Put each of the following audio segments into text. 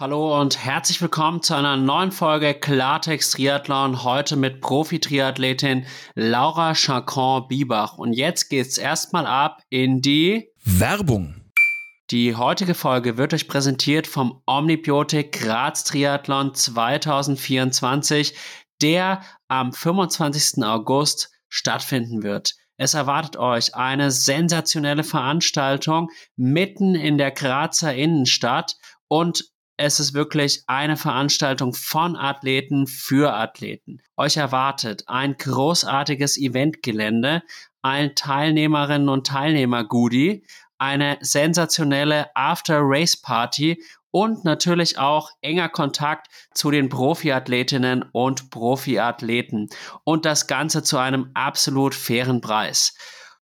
Hallo und herzlich willkommen zu einer neuen Folge Klartext Triathlon. Heute mit Profi-Triathletin Laura Chacon-Biebach. Und jetzt geht's erstmal ab in die Werbung. Die heutige Folge wird euch präsentiert vom Omnibiotik Graz Triathlon 2024, der am 25. August stattfinden wird. Es erwartet euch eine sensationelle Veranstaltung mitten in der Grazer Innenstadt und es ist wirklich eine Veranstaltung von Athleten für Athleten. Euch erwartet ein großartiges Eventgelände, ein Teilnehmerinnen und Teilnehmer Goodie, eine sensationelle After-Race-Party und natürlich auch enger Kontakt zu den Profiathletinnen und Profiathleten und das Ganze zu einem absolut fairen Preis.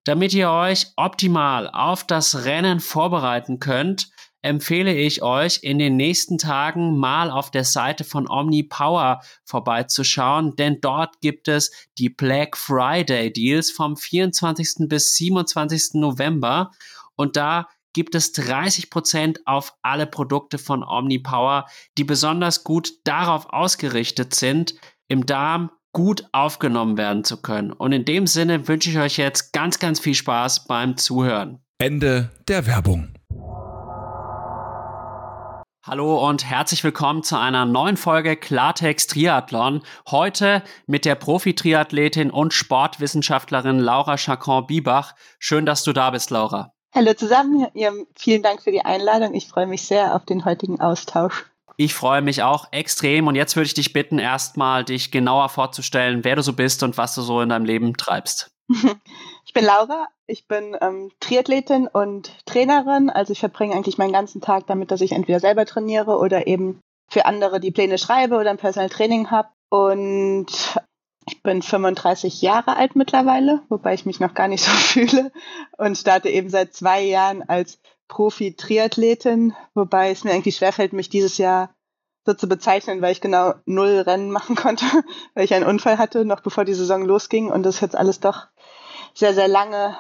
Damit ihr euch optimal auf das Rennen vorbereiten könnt, empfehle ich euch, in den nächsten Tagen mal auf der Seite von OmniPower vorbeizuschauen, denn dort gibt es die Black Friday Deals vom 24. bis 27. November und da gibt es 30 Prozent auf alle Produkte von OmniPower, die besonders gut darauf ausgerichtet sind, im Darm gut aufgenommen werden zu können. Und in dem Sinne wünsche ich euch jetzt ganz, ganz viel Spaß beim Zuhören. Ende der Werbung. Hallo und herzlich willkommen zu einer neuen Folge Klartext Triathlon. Heute mit der Profi-Triathletin und Sportwissenschaftlerin Laura Chacon-Biebach. Schön, dass du da bist, Laura. Hallo zusammen, vielen Dank für die Einladung. Ich freue mich sehr auf den heutigen Austausch. Ich freue mich auch extrem und jetzt würde ich dich bitten, erstmal dich genauer vorzustellen, wer du so bist und was du so in deinem Leben treibst. Ich bin Laura, ich bin ähm, Triathletin und Trainerin. Also ich verbringe eigentlich meinen ganzen Tag damit, dass ich entweder selber trainiere oder eben für andere die Pläne schreibe oder ein Personal Training habe. Und ich bin 35 Jahre alt mittlerweile, wobei ich mich noch gar nicht so fühle und starte eben seit zwei Jahren als Profi-Triathletin, wobei es mir irgendwie schwerfällt, mich dieses Jahr so zu bezeichnen, weil ich genau null Rennen machen konnte, weil ich einen Unfall hatte, noch bevor die Saison losging und das jetzt alles doch sehr, sehr lange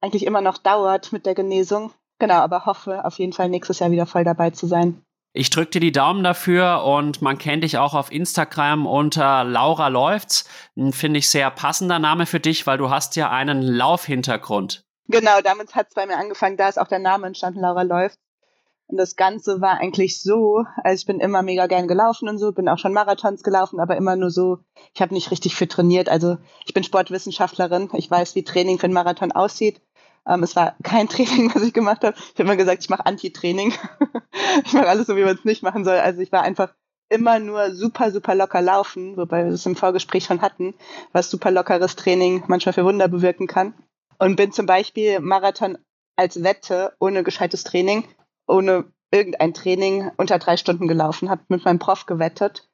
eigentlich immer noch dauert mit der Genesung. Genau, aber hoffe auf jeden Fall nächstes Jahr wieder voll dabei zu sein. Ich drücke dir die Daumen dafür und man kennt dich auch auf Instagram unter Laura läuft's. Finde ich sehr passender Name für dich, weil du hast ja einen Laufhintergrund. Genau, damit hat es bei mir angefangen. Da ist auch der Name entstanden, Laura läuft. Und das Ganze war eigentlich so, also ich bin immer mega gern gelaufen und so, bin auch schon Marathons gelaufen, aber immer nur so, ich habe nicht richtig für trainiert. Also ich bin Sportwissenschaftlerin, ich weiß, wie Training für einen Marathon aussieht. Ähm, es war kein Training, was ich gemacht habe. Ich habe immer gesagt, ich mache Anti-Training. ich mache alles so, wie man es nicht machen soll. Also ich war einfach immer nur super, super locker laufen, wobei wir es im Vorgespräch schon hatten, was super lockeres Training manchmal für Wunder bewirken kann. Und bin zum Beispiel Marathon als Wette ohne gescheites Training ohne irgendein Training unter drei Stunden gelaufen, habe mit meinem Prof gewettet,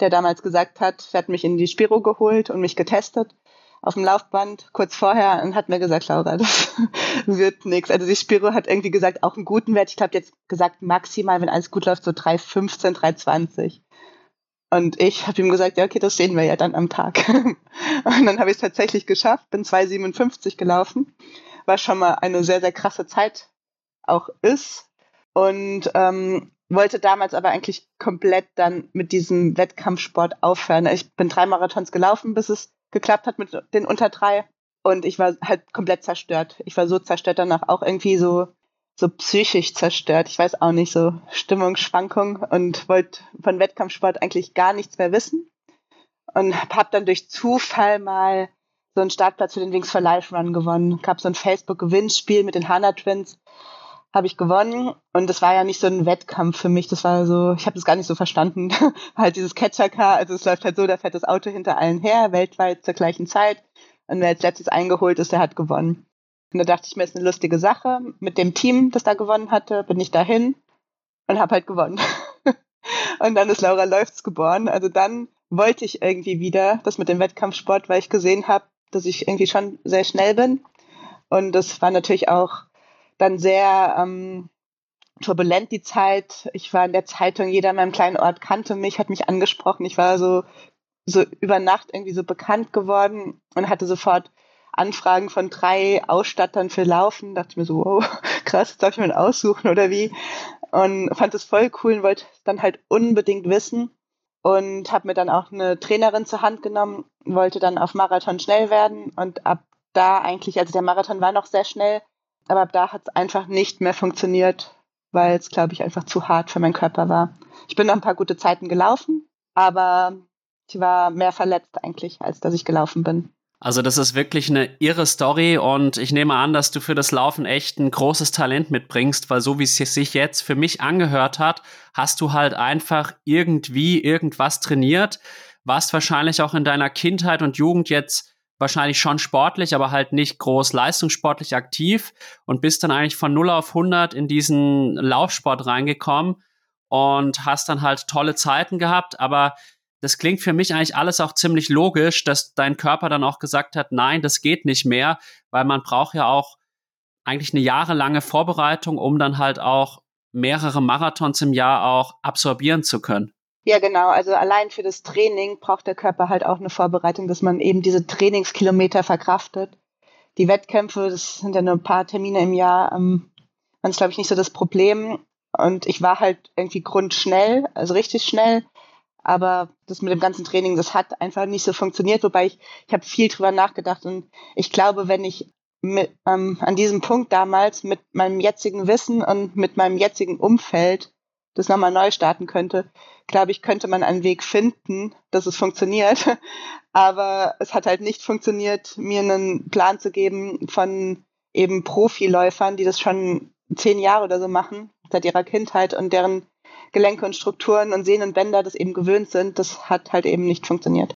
der damals gesagt hat, er hat mich in die Spiro geholt und mich getestet auf dem Laufband kurz vorher und hat mir gesagt, Laura, das wird nichts. Also die Spiro hat irgendwie gesagt, auch einen guten Wert. Ich glaube, jetzt gesagt, maximal, wenn alles gut läuft, so 3,15, 3,20. Und ich habe ihm gesagt, ja, okay, das sehen wir ja dann am Tag. und dann habe ich es tatsächlich geschafft, bin 2,57 gelaufen, was schon mal eine sehr, sehr krasse Zeit auch ist und ähm, wollte damals aber eigentlich komplett dann mit diesem Wettkampfsport aufhören. Ich bin drei Marathons gelaufen, bis es geklappt hat mit den unter drei. Und ich war halt komplett zerstört. Ich war so zerstört danach, auch irgendwie so, so psychisch zerstört. Ich weiß auch nicht, so Stimmungsschwankung und wollte von Wettkampfsport eigentlich gar nichts mehr wissen. Und habe dann durch Zufall mal so einen Startplatz für den Wings for Life Run gewonnen. Gab so ein Facebook-Gewinnspiel mit den Hana Twins habe ich gewonnen und das war ja nicht so ein Wettkampf für mich, das war so, ich habe das gar nicht so verstanden, halt dieses Catcher-Car, also es läuft halt so, da fährt das Auto hinter allen her, weltweit zur gleichen Zeit und wer als letztes eingeholt ist, der hat gewonnen. Und da dachte ich mir, ist eine lustige Sache. Mit dem Team, das da gewonnen hatte, bin ich dahin und habe halt gewonnen. und dann ist Laura Läufts geboren. Also dann wollte ich irgendwie wieder das mit dem Wettkampfsport, weil ich gesehen habe, dass ich irgendwie schon sehr schnell bin. Und das war natürlich auch dann sehr ähm, turbulent die Zeit. Ich war in der Zeitung, jeder in meinem kleinen Ort kannte mich, hat mich angesprochen. Ich war so, so über Nacht irgendwie so bekannt geworden und hatte sofort Anfragen von drei Ausstattern für Laufen. Dachte ich mir so, wow, krass, darf ich mir aussuchen oder wie? und fand es voll cool und wollte es dann halt unbedingt wissen und habe mir dann auch eine Trainerin zur Hand genommen, wollte dann auf Marathon schnell werden und ab da eigentlich, also der Marathon war noch sehr schnell, aber ab da hat es einfach nicht mehr funktioniert, weil es, glaube ich, einfach zu hart für meinen Körper war. Ich bin noch ein paar gute Zeiten gelaufen, aber ich war mehr verletzt eigentlich, als dass ich gelaufen bin. Also das ist wirklich eine irre Story und ich nehme an, dass du für das Laufen echt ein großes Talent mitbringst, weil so wie es sich jetzt für mich angehört hat, hast du halt einfach irgendwie irgendwas trainiert, warst wahrscheinlich auch in deiner Kindheit und Jugend jetzt wahrscheinlich schon sportlich, aber halt nicht groß leistungssportlich aktiv und bist dann eigentlich von 0 auf 100 in diesen Laufsport reingekommen und hast dann halt tolle Zeiten gehabt, aber das klingt für mich eigentlich alles auch ziemlich logisch, dass dein Körper dann auch gesagt hat, nein, das geht nicht mehr, weil man braucht ja auch eigentlich eine jahrelange Vorbereitung, um dann halt auch mehrere Marathons im Jahr auch absorbieren zu können. Ja, genau. Also allein für das Training braucht der Körper halt auch eine Vorbereitung, dass man eben diese Trainingskilometer verkraftet. Die Wettkämpfe, das sind ja nur ein paar Termine im Jahr, ähm, das ist, glaube ich, nicht so das Problem. Und ich war halt irgendwie grundschnell, also richtig schnell. Aber das mit dem ganzen Training, das hat einfach nicht so funktioniert. Wobei ich, ich habe viel drüber nachgedacht und ich glaube, wenn ich mit, ähm, an diesem Punkt damals mit meinem jetzigen Wissen und mit meinem jetzigen Umfeld das nochmal neu starten könnte, glaube ich, könnte man einen Weg finden, dass es funktioniert. Aber es hat halt nicht funktioniert, mir einen Plan zu geben von eben Profiläufern, die das schon zehn Jahre oder so machen, seit ihrer Kindheit und deren Gelenke und Strukturen und Sehnen und Bänder das eben gewöhnt sind. Das hat halt eben nicht funktioniert.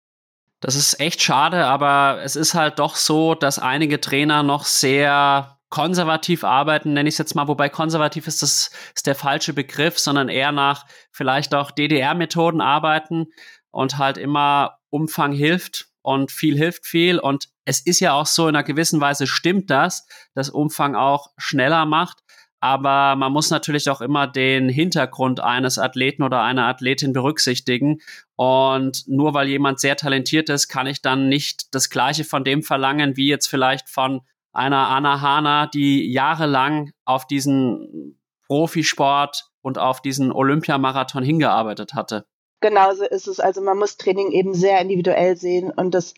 Das ist echt schade, aber es ist halt doch so, dass einige Trainer noch sehr konservativ arbeiten, nenne ich es jetzt mal, wobei konservativ ist das ist der falsche Begriff, sondern eher nach vielleicht auch DDR-Methoden arbeiten und halt immer Umfang hilft und viel hilft viel und es ist ja auch so in einer gewissen Weise stimmt das, dass Umfang auch schneller macht, aber man muss natürlich auch immer den Hintergrund eines Athleten oder einer Athletin berücksichtigen. Und nur weil jemand sehr talentiert ist, kann ich dann nicht das Gleiche von dem verlangen, wie jetzt vielleicht von einer Anna Hana, die jahrelang auf diesen Profisport und auf diesen Olympiamarathon hingearbeitet hatte. Genauso ist es. Also man muss Training eben sehr individuell sehen und das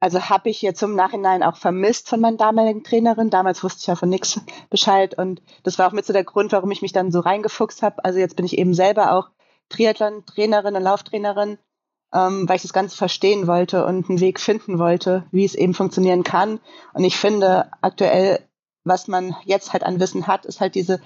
also habe ich jetzt im Nachhinein auch vermisst von meiner damaligen Trainerin. Damals wusste ich ja von nichts Bescheid und das war auch mit so der Grund, warum ich mich dann so reingefuchst habe. Also jetzt bin ich eben selber auch Triathlon-Trainerin und Lauftrainerin ähm, weil ich das Ganze verstehen wollte und einen Weg finden wollte, wie es eben funktionieren kann. Und ich finde aktuell, was man jetzt halt an Wissen hat, ist halt diese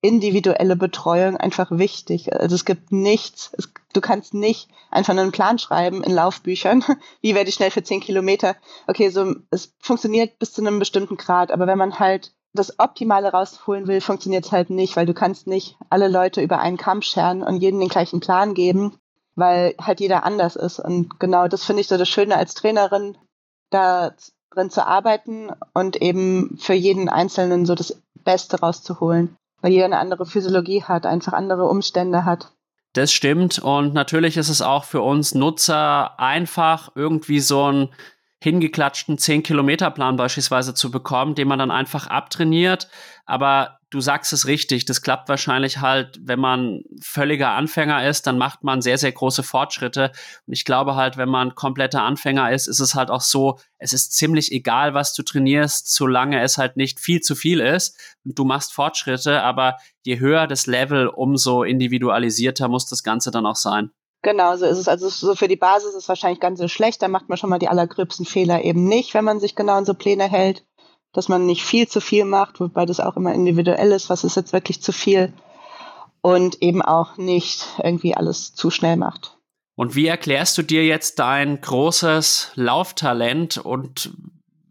individuelle Betreuung einfach wichtig. Also es gibt nichts, es, du kannst nicht einfach einen Plan schreiben in Laufbüchern, wie werde ich schnell für zehn Kilometer. Okay, so es funktioniert bis zu einem bestimmten Grad, aber wenn man halt das Optimale rausholen will, funktioniert es halt nicht, weil du kannst nicht alle Leute über einen Kamm scheren und jedem den gleichen Plan geben weil halt jeder anders ist. Und genau das finde ich so das Schöne als Trainerin, da drin zu arbeiten und eben für jeden Einzelnen so das Beste rauszuholen, weil jeder eine andere Physiologie hat, einfach andere Umstände hat. Das stimmt und natürlich ist es auch für uns Nutzer einfach irgendwie so ein hingeklatschten 10-Kilometer-Plan beispielsweise zu bekommen, den man dann einfach abtrainiert. Aber du sagst es richtig, das klappt wahrscheinlich halt, wenn man völliger Anfänger ist, dann macht man sehr, sehr große Fortschritte. Und ich glaube halt, wenn man kompletter Anfänger ist, ist es halt auch so, es ist ziemlich egal, was du trainierst, solange es halt nicht viel zu viel ist. Und du machst Fortschritte, aber je höher das Level, umso individualisierter muss das Ganze dann auch sein. Genau, so ist es. Also so für die Basis ist es wahrscheinlich ganz so schlecht. Da macht man schon mal die allergröbsten Fehler eben nicht, wenn man sich genau an so Pläne hält, dass man nicht viel zu viel macht, wobei das auch immer individuell ist, was ist jetzt wirklich zu viel und eben auch nicht irgendwie alles zu schnell macht. Und wie erklärst du dir jetzt dein großes Lauftalent und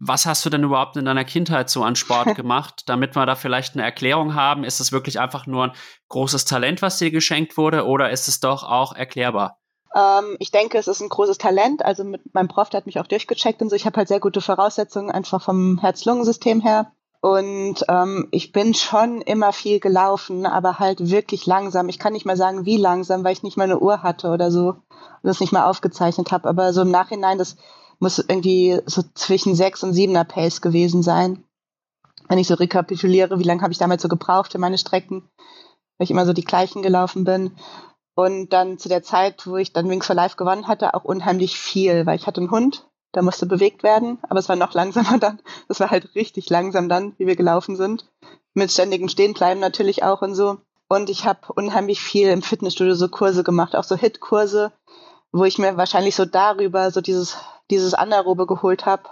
was hast du denn überhaupt in deiner Kindheit so an Sport gemacht, damit wir da vielleicht eine Erklärung haben? Ist es wirklich einfach nur ein großes Talent, was dir geschenkt wurde, oder ist es doch auch erklärbar? Ähm, ich denke, es ist ein großes Talent. Also mit meinem Prof, der hat mich auch durchgecheckt und so. Ich habe halt sehr gute Voraussetzungen, einfach vom Herz-Lungen-System her. Und ähm, ich bin schon immer viel gelaufen, aber halt wirklich langsam. Ich kann nicht mal sagen, wie langsam, weil ich nicht mal eine Uhr hatte oder so und das nicht mal aufgezeichnet habe. Aber so im Nachhinein, das muss irgendwie so zwischen sechs und siebener Pace gewesen sein. Wenn ich so rekapituliere, wie lange habe ich damals so gebraucht für meine Strecken. weil ich immer so die gleichen gelaufen bin. Und dann zu der Zeit, wo ich dann Wings for Life gewonnen hatte, auch unheimlich viel, weil ich hatte einen Hund, der musste bewegt werden, aber es war noch langsamer dann. Das war halt richtig langsam dann, wie wir gelaufen sind. Mit ständigem Stehenbleiben natürlich auch und so. Und ich habe unheimlich viel im Fitnessstudio so Kurse gemacht, auch so Hit-Kurse, wo ich mir wahrscheinlich so darüber so dieses, dieses Anaerobe geholt habe,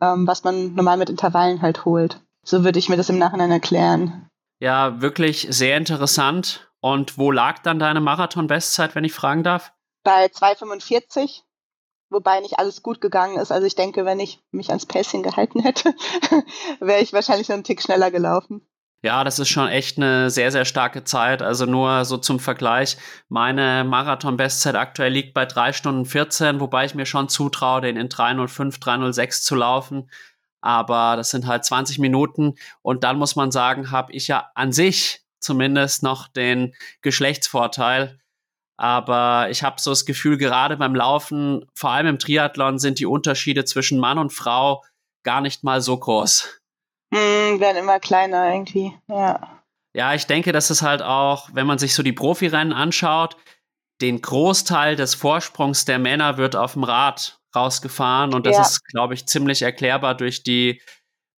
ähm, was man normal mit Intervallen halt holt. So würde ich mir das im Nachhinein erklären. Ja, wirklich sehr interessant. Und wo lag dann deine Marathon-Bestzeit, wenn ich fragen darf? Bei 2,45, wobei nicht alles gut gegangen ist. Also ich denke, wenn ich mich ans Pacing gehalten hätte, wäre ich wahrscheinlich noch einen Tick schneller gelaufen. Ja, das ist schon echt eine sehr, sehr starke Zeit. Also nur so zum Vergleich. Meine Marathon-Bestzeit aktuell liegt bei 3 Stunden 14, wobei ich mir schon zutraue, den in 305, 306 zu laufen. Aber das sind halt 20 Minuten. Und dann muss man sagen, habe ich ja an sich zumindest noch den Geschlechtsvorteil. Aber ich habe so das Gefühl, gerade beim Laufen, vor allem im Triathlon, sind die Unterschiede zwischen Mann und Frau gar nicht mal so groß. Hm, werden immer kleiner irgendwie, ja. Ja, ich denke, dass es halt auch, wenn man sich so die Profirennen anschaut, den Großteil des Vorsprungs der Männer wird auf dem Rad rausgefahren und das ja. ist, glaube ich, ziemlich erklärbar durch die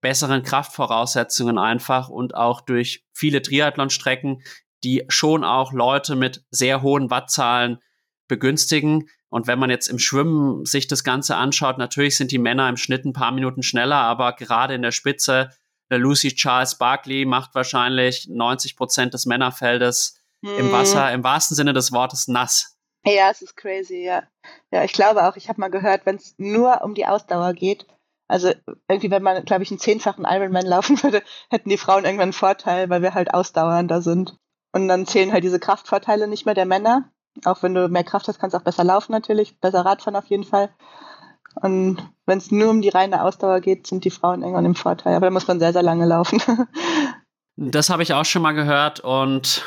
besseren Kraftvoraussetzungen einfach und auch durch viele Triathlonstrecken, die schon auch Leute mit sehr hohen Wattzahlen begünstigen. Und wenn man jetzt im Schwimmen sich das Ganze anschaut, natürlich sind die Männer im Schnitt ein paar Minuten schneller, aber gerade in der Spitze der Lucy Charles Barkley macht wahrscheinlich 90 Prozent des Männerfeldes hm. im Wasser, im wahrsten Sinne des Wortes nass. Ja, es ist crazy, ja. Ja, ich glaube auch, ich habe mal gehört, wenn es nur um die Ausdauer geht, also irgendwie, wenn man, glaube ich, einen zehnfachen Ironman laufen würde, hätten die Frauen irgendwann einen Vorteil, weil wir halt ausdauernder sind. Und dann zählen halt diese Kraftvorteile nicht mehr der Männer. Auch wenn du mehr Kraft hast, kannst du auch besser laufen natürlich, besser Radfahren auf jeden Fall. Und wenn es nur um die reine Ausdauer geht, sind die Frauen irgendwann im Vorteil. Aber da muss man sehr, sehr lange laufen. das habe ich auch schon mal gehört und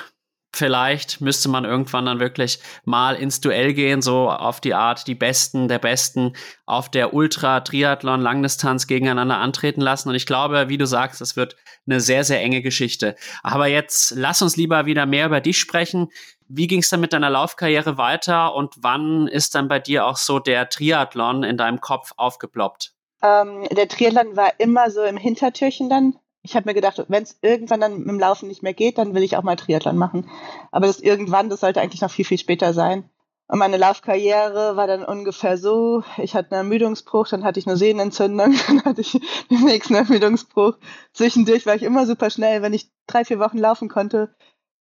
vielleicht müsste man irgendwann dann wirklich mal ins Duell gehen, so auf die Art, die Besten der Besten auf der Ultra-Triathlon-Langdistanz gegeneinander antreten lassen. Und ich glaube, wie du sagst, es wird eine sehr, sehr enge Geschichte. Aber jetzt lass uns lieber wieder mehr über dich sprechen. Wie ging es dann mit deiner Laufkarriere weiter und wann ist dann bei dir auch so der Triathlon in deinem Kopf aufgeploppt? Ähm, der Triathlon war immer so im Hintertürchen dann. Ich habe mir gedacht, wenn es irgendwann dann mit dem Laufen nicht mehr geht, dann will ich auch mal Triathlon machen. Aber das irgendwann, das sollte eigentlich noch viel, viel später sein. Und meine Laufkarriere war dann ungefähr so, ich hatte einen Ermüdungsbruch, dann hatte ich eine Sehnenentzündung, dann hatte ich den nächsten Ermüdungsbruch. Zwischendurch war ich immer super schnell. Wenn ich drei, vier Wochen laufen konnte,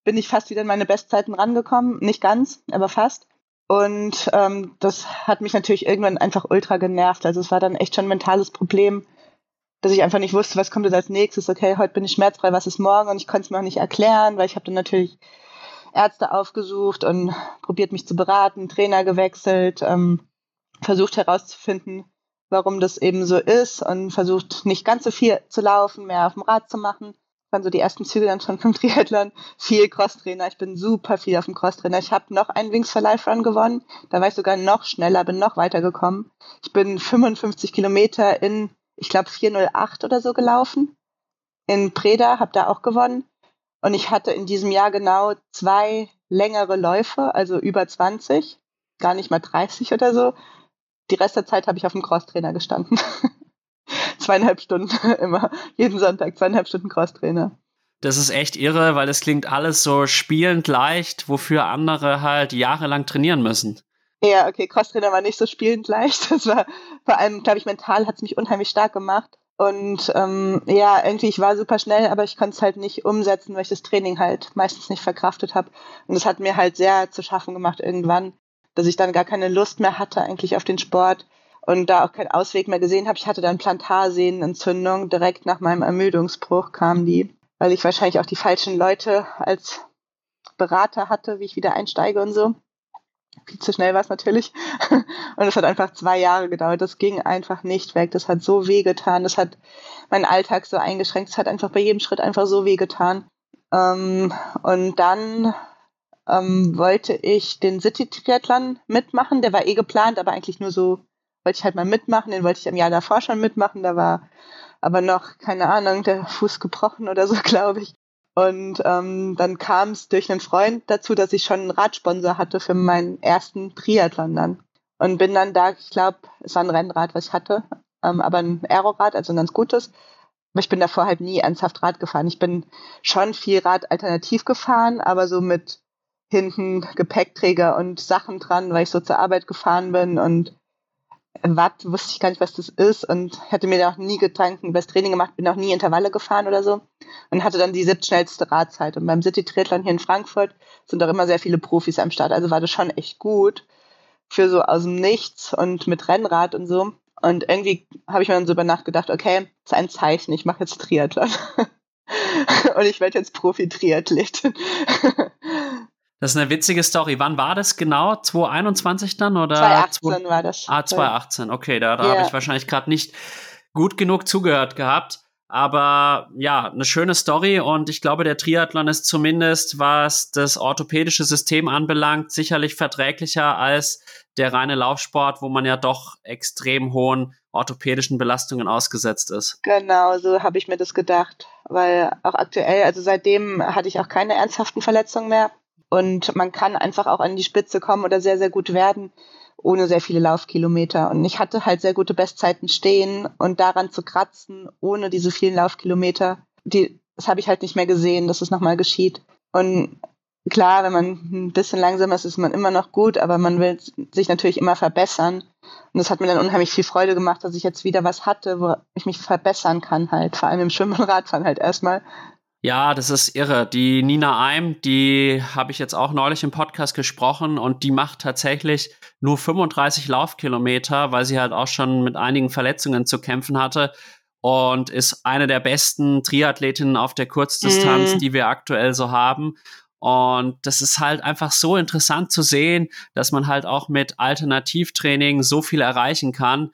bin ich fast wieder in meine Bestzeiten rangekommen. Nicht ganz, aber fast. Und ähm, das hat mich natürlich irgendwann einfach ultra genervt. Also es war dann echt schon ein mentales Problem, dass ich einfach nicht wusste, was kommt jetzt als nächstes. Okay, heute bin ich schmerzfrei, was ist morgen? Und ich konnte es mir auch nicht erklären, weil ich habe dann natürlich Ärzte aufgesucht und probiert mich zu beraten, Trainer gewechselt, ähm, versucht herauszufinden, warum das eben so ist und versucht nicht ganz so viel zu laufen, mehr auf dem Rad zu machen waren so die ersten Züge dann schon vom Triathlon. Viel Crosstrainer. Ich bin super viel auf dem Crosstrainer. Ich habe noch einen Wings for Life Run gewonnen. Da war ich sogar noch schneller, bin noch weitergekommen. Ich bin 55 Kilometer in, ich glaube, 408 oder so gelaufen. In Preda, habe da auch gewonnen. Und ich hatte in diesem Jahr genau zwei längere Läufe, also über 20, gar nicht mal 30 oder so. Die Rest der Zeit habe ich auf dem Crosstrainer gestanden. zweieinhalb Stunden immer, jeden Sonntag zweieinhalb Stunden Crosstrainer. Das ist echt irre, weil es klingt alles so spielend leicht, wofür andere halt jahrelang trainieren müssen. Ja, okay, Crosstrainer war nicht so spielend leicht. Das war vor allem, glaube ich, mental hat es mich unheimlich stark gemacht. Und ähm, ja, irgendwie, ich war super schnell, aber ich konnte es halt nicht umsetzen, weil ich das Training halt meistens nicht verkraftet habe. Und das hat mir halt sehr zu schaffen gemacht irgendwann, dass ich dann gar keine Lust mehr hatte eigentlich auf den Sport und da auch keinen Ausweg mehr gesehen habe. Ich hatte dann Plantarsehnenentzündung. Direkt nach meinem Ermüdungsbruch kam die, weil ich wahrscheinlich auch die falschen Leute als Berater hatte, wie ich wieder einsteige und so. Viel zu schnell war es natürlich. Und es hat einfach zwei Jahre gedauert. Das ging einfach nicht weg. Das hat so weh getan. Das hat meinen Alltag so eingeschränkt. Es hat einfach bei jedem Schritt einfach so weh getan. Ähm, und dann ähm, wollte ich den City-Triathlon mitmachen. Der war eh geplant, aber eigentlich nur so wollte ich halt mal mitmachen, den wollte ich im Jahr davor schon mitmachen, da war aber noch, keine Ahnung, der Fuß gebrochen oder so, glaube ich. Und ähm, dann kam es durch einen Freund dazu, dass ich schon einen Radsponsor hatte für meinen ersten Triathlon dann. Und bin dann da, ich glaube, es war ein Rennrad, was ich hatte, ähm, aber ein Aerorad, also ein ganz gutes. Aber ich bin davor halt nie ernsthaft Rad gefahren. Ich bin schon viel Rad alternativ gefahren, aber so mit hinten Gepäckträger und Sachen dran, weil ich so zur Arbeit gefahren bin und Watt wusste ich gar nicht, was das ist und hätte mir auch nie Gedanken über das Training gemacht, bin auch nie Intervalle gefahren oder so und hatte dann die siebtschnellste Radzeit. Und beim City Triathlon hier in Frankfurt sind auch immer sehr viele Profis am Start, also war das schon echt gut für so aus dem Nichts und mit Rennrad und so. Und irgendwie habe ich mir dann so über Nacht gedacht, okay, das ist ein Zeichen, ich mache jetzt Triathlon. und ich werde jetzt Profi-Triathletin. Das ist eine witzige Story. Wann war das genau? 2021 dann? Oder 2018 war das. Ah, 2018. Okay, da, da yeah. habe ich wahrscheinlich gerade nicht gut genug zugehört gehabt. Aber ja, eine schöne Story und ich glaube, der Triathlon ist zumindest, was das orthopädische System anbelangt, sicherlich verträglicher als der reine Laufsport, wo man ja doch extrem hohen orthopädischen Belastungen ausgesetzt ist. Genau, so habe ich mir das gedacht, weil auch aktuell, also seitdem hatte ich auch keine ernsthaften Verletzungen mehr und man kann einfach auch an die Spitze kommen oder sehr, sehr gut werden, ohne sehr viele Laufkilometer. Und ich hatte halt sehr gute Bestzeiten stehen und daran zu kratzen, ohne diese vielen Laufkilometer, die, das habe ich halt nicht mehr gesehen, dass es nochmal geschieht. Und klar, wenn man ein bisschen langsamer ist, ist man immer noch gut, aber man will sich natürlich immer verbessern. Und das hat mir dann unheimlich viel Freude gemacht, dass ich jetzt wieder was hatte, wo ich mich verbessern kann halt. Vor allem im Schwimmen und Radfahren halt erstmal. Ja, das ist irre. Die Nina Eim, die habe ich jetzt auch neulich im Podcast gesprochen und die macht tatsächlich nur 35 Laufkilometer, weil sie halt auch schon mit einigen Verletzungen zu kämpfen hatte und ist eine der besten Triathletinnen auf der Kurzdistanz, mm. die wir aktuell so haben. Und das ist halt einfach so interessant zu sehen, dass man halt auch mit Alternativtraining so viel erreichen kann.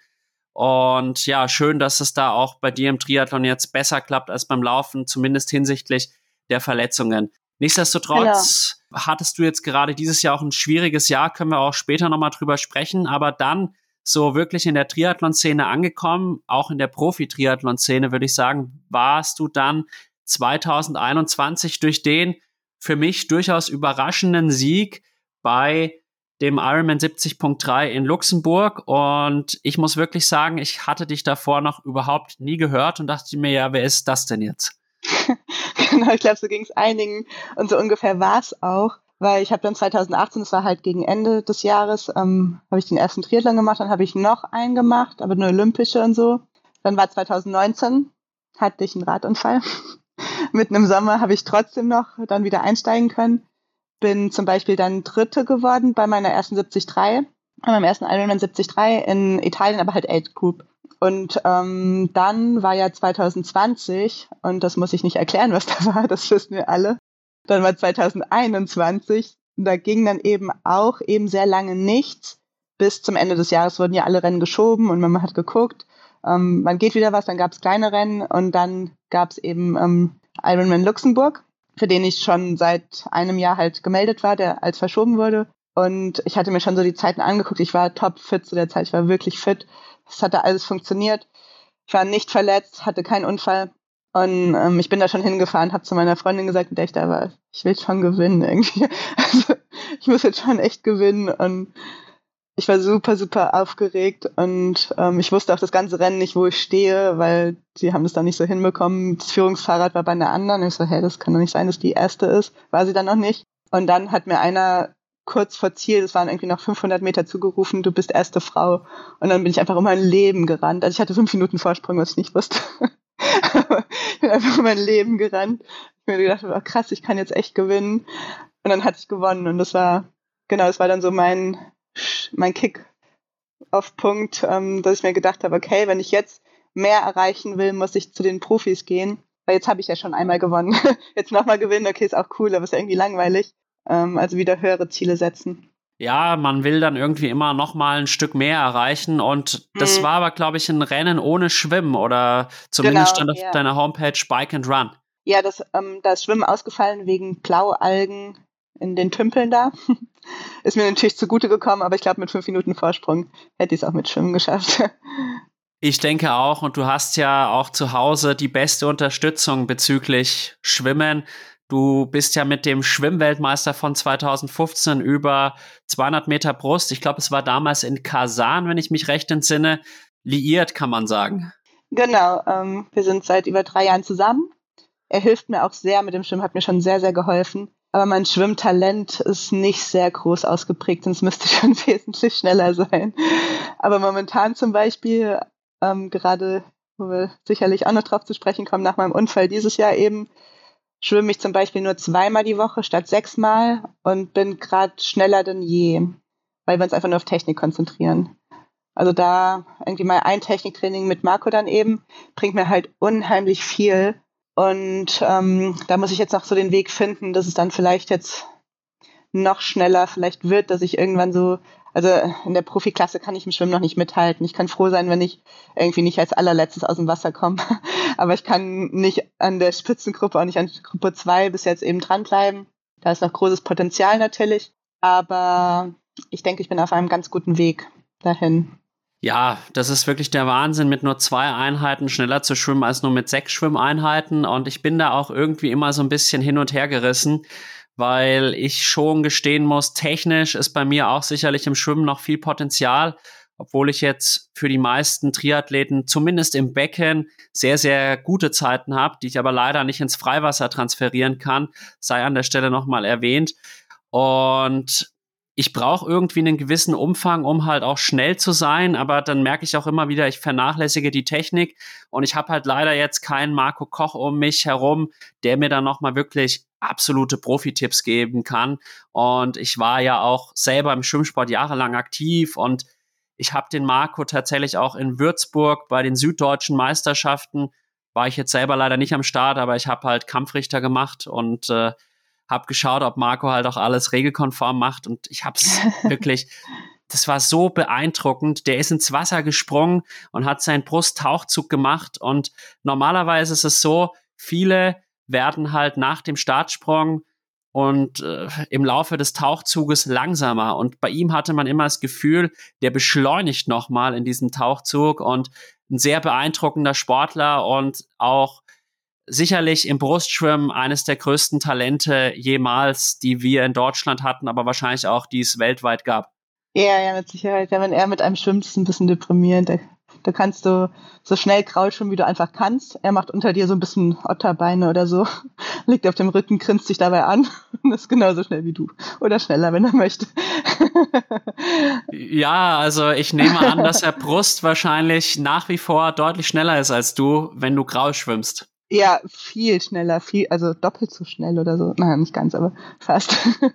Und ja, schön, dass es da auch bei dir im Triathlon jetzt besser klappt als beim Laufen, zumindest hinsichtlich der Verletzungen. Nichtsdestotrotz genau. hattest du jetzt gerade dieses Jahr auch ein schwieriges Jahr, können wir auch später nochmal drüber sprechen, aber dann so wirklich in der Triathlon-Szene angekommen, auch in der Profi-Triathlon-Szene, würde ich sagen, warst du dann 2021 durch den für mich durchaus überraschenden Sieg bei dem Ironman 70.3 in Luxemburg. Und ich muss wirklich sagen, ich hatte dich davor noch überhaupt nie gehört und dachte mir, ja, wer ist das denn jetzt? genau, ich glaube, so ging es einigen. Und so ungefähr war es auch. Weil ich habe dann 2018, das war halt gegen Ende des Jahres, ähm, habe ich den ersten Triathlon gemacht, dann habe ich noch einen gemacht, aber nur olympische und so. Dann war 2019, hatte ich einen Radunfall. Mitten im Sommer habe ich trotzdem noch dann wieder einsteigen können bin zum Beispiel dann Dritte geworden bei meiner ersten 73, bei meinem ersten Ironman 73 in Italien, aber halt Age Group. Und ähm, dann war ja 2020, und das muss ich nicht erklären, was da war, das wissen wir alle. Dann war 2021, da ging dann eben auch eben sehr lange nichts. Bis zum Ende des Jahres wurden ja alle Rennen geschoben und man hat geguckt, ähm, wann geht wieder was, dann gab es kleine Rennen und dann gab es eben ähm, Ironman Luxemburg für den ich schon seit einem Jahr halt gemeldet war, der als verschoben wurde. Und ich hatte mir schon so die Zeiten angeguckt. Ich war top fit zu der Zeit. Ich war wirklich fit. Es hatte alles funktioniert. Ich war nicht verletzt, hatte keinen Unfall. Und ähm, ich bin da schon hingefahren, habe zu meiner Freundin gesagt, mit der ich da war, ich will schon gewinnen irgendwie. Also ich muss jetzt schon echt gewinnen. Und ich war super, super aufgeregt und ähm, ich wusste auch das ganze Rennen nicht, wo ich stehe, weil sie haben das dann nicht so hinbekommen. Das Führungsfahrrad war bei einer anderen. Ich so, hey, das kann doch nicht sein, dass die erste ist. War sie dann noch nicht. Und dann hat mir einer kurz vor Ziel, das waren irgendwie noch 500 Meter zugerufen, du bist erste Frau. Und dann bin ich einfach um mein Leben gerannt. Also ich hatte fünf Minuten Vorsprung, was ich nicht wusste. ich bin einfach um mein Leben gerannt. Ich mir gedacht, oh, krass, ich kann jetzt echt gewinnen. Und dann hatte ich gewonnen und das war, genau, das war dann so mein, mein Kick auf Punkt, ähm, dass ich mir gedacht habe, okay, wenn ich jetzt mehr erreichen will, muss ich zu den Profis gehen. Weil jetzt habe ich ja schon einmal gewonnen. jetzt nochmal gewinnen, okay, ist auch cool, aber ist irgendwie langweilig. Ähm, also wieder höhere Ziele setzen. Ja, man will dann irgendwie immer noch mal ein Stück mehr erreichen und das hm. war aber, glaube ich, ein Rennen ohne Schwimmen oder zumindest genau, stand auf ja. deiner Homepage Bike and Run. Ja, das, ähm, das Schwimmen ausgefallen wegen Blaualgen in den Tümpeln da. Ist mir natürlich zugute gekommen, aber ich glaube, mit fünf Minuten Vorsprung hätte ich es auch mit Schwimmen geschafft. Ich denke auch, und du hast ja auch zu Hause die beste Unterstützung bezüglich Schwimmen. Du bist ja mit dem Schwimmweltmeister von 2015 über 200 Meter Brust. Ich glaube, es war damals in Kasan, wenn ich mich recht entsinne, liiert, kann man sagen. Genau, ähm, wir sind seit über drei Jahren zusammen. Er hilft mir auch sehr mit dem Schwimmen, hat mir schon sehr, sehr geholfen. Aber mein Schwimmtalent ist nicht sehr groß ausgeprägt, sonst müsste ich schon wesentlich schneller sein. Aber momentan zum Beispiel, ähm, gerade wo wir sicherlich auch noch drauf zu sprechen kommen, nach meinem Unfall dieses Jahr eben, schwimme ich zum Beispiel nur zweimal die Woche statt sechsmal und bin gerade schneller denn je, weil wir uns einfach nur auf Technik konzentrieren. Also da irgendwie mal ein Techniktraining mit Marco dann eben bringt mir halt unheimlich viel. Und ähm, da muss ich jetzt noch so den Weg finden, dass es dann vielleicht jetzt noch schneller vielleicht wird, dass ich irgendwann so, also in der Profiklasse kann ich im Schwimmen noch nicht mithalten. Ich kann froh sein, wenn ich irgendwie nicht als allerletztes aus dem Wasser komme. Aber ich kann nicht an der Spitzengruppe, auch nicht an Gruppe 2 bis jetzt eben dranbleiben. Da ist noch großes Potenzial natürlich. Aber ich denke, ich bin auf einem ganz guten Weg dahin. Ja, das ist wirklich der Wahnsinn, mit nur zwei Einheiten schneller zu schwimmen als nur mit sechs Schwimmeinheiten. Und ich bin da auch irgendwie immer so ein bisschen hin und her gerissen, weil ich schon gestehen muss, technisch ist bei mir auch sicherlich im Schwimmen noch viel Potenzial, obwohl ich jetzt für die meisten Triathleten zumindest im Becken sehr, sehr gute Zeiten habe, die ich aber leider nicht ins Freiwasser transferieren kann, sei an der Stelle nochmal erwähnt. Und ich brauche irgendwie einen gewissen Umfang, um halt auch schnell zu sein, aber dann merke ich auch immer wieder, ich vernachlässige die Technik und ich habe halt leider jetzt keinen Marco Koch um mich herum, der mir dann nochmal wirklich absolute Profi-Tipps geben kann. Und ich war ja auch selber im Schwimmsport jahrelang aktiv und ich habe den Marco tatsächlich auch in Würzburg bei den süddeutschen Meisterschaften, war ich jetzt selber leider nicht am Start, aber ich habe halt Kampfrichter gemacht und äh, habe geschaut, ob Marco halt auch alles regelkonform macht und ich habe es wirklich, das war so beeindruckend. Der ist ins Wasser gesprungen und hat seinen Brusttauchzug gemacht und normalerweise ist es so, viele werden halt nach dem Startsprung und äh, im Laufe des Tauchzuges langsamer. Und bei ihm hatte man immer das Gefühl, der beschleunigt nochmal in diesem Tauchzug und ein sehr beeindruckender Sportler und auch sicherlich im Brustschwimmen eines der größten Talente jemals, die wir in Deutschland hatten, aber wahrscheinlich auch, die es weltweit gab. Ja, ja, mit Sicherheit. Ja, wenn er mit einem schwimmt, ist es ein bisschen deprimierend. Da, da kannst du so schnell kraul schwimmen, wie du einfach kannst. Er macht unter dir so ein bisschen Otterbeine oder so, liegt auf dem Rücken, grinst dich dabei an und ist genauso schnell wie du. Oder schneller, wenn er möchte. ja, also ich nehme an, dass er Brust wahrscheinlich nach wie vor deutlich schneller ist als du, wenn du grau schwimmst. Ja, viel schneller, viel, also doppelt so schnell oder so. Naja, nicht ganz, aber fast.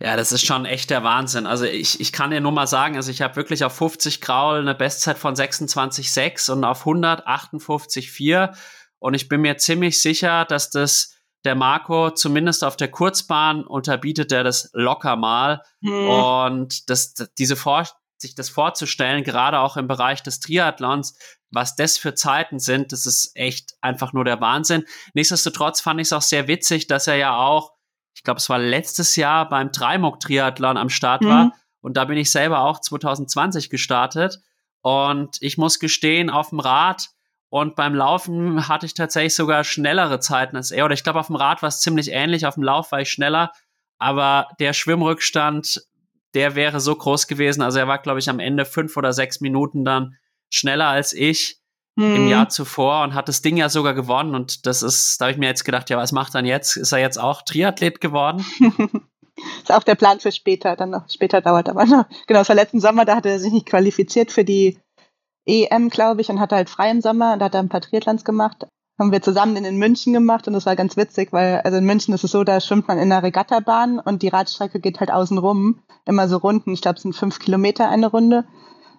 Ja, das ist schon echt der Wahnsinn. Also ich, ich kann dir nur mal sagen, also ich habe wirklich auf 50 Graul eine Bestzeit von 26,6 und auf 100 58,4. Und ich bin mir ziemlich sicher, dass das der Marco zumindest auf der Kurzbahn unterbietet er das locker mal. Hm. Und das, diese Vor sich das vorzustellen, gerade auch im Bereich des Triathlons, was das für Zeiten sind, das ist echt einfach nur der Wahnsinn. Nichtsdestotrotz fand ich es auch sehr witzig, dass er ja auch, ich glaube, es war letztes Jahr beim Dreimok-Triathlon am Start mhm. war. Und da bin ich selber auch 2020 gestartet. Und ich muss gestehen, auf dem Rad und beim Laufen hatte ich tatsächlich sogar schnellere Zeiten als er. Oder ich glaube, auf dem Rad war es ziemlich ähnlich, auf dem Lauf war ich schneller. Aber der Schwimmrückstand, der wäre so groß gewesen. Also er war, glaube ich, am Ende fünf oder sechs Minuten dann schneller als ich hm. im Jahr zuvor und hat das Ding ja sogar gewonnen. Und das ist, da habe ich mir jetzt gedacht, ja, was macht dann jetzt? Ist er jetzt auch Triathlet geworden? ist auch der Plan für später, dann noch später dauert aber noch. Genau, es war letzten Sommer, da hat er sich nicht qualifiziert für die EM, glaube ich, und hatte halt frei im Sommer und hat da ein paar Triathlons gemacht. Haben wir zusammen in München gemacht und das war ganz witzig, weil also in München ist es so, da schwimmt man in einer Regattabahn und die Radstrecke geht halt außen rum, immer so Runden. Ich glaube, es sind fünf Kilometer eine Runde.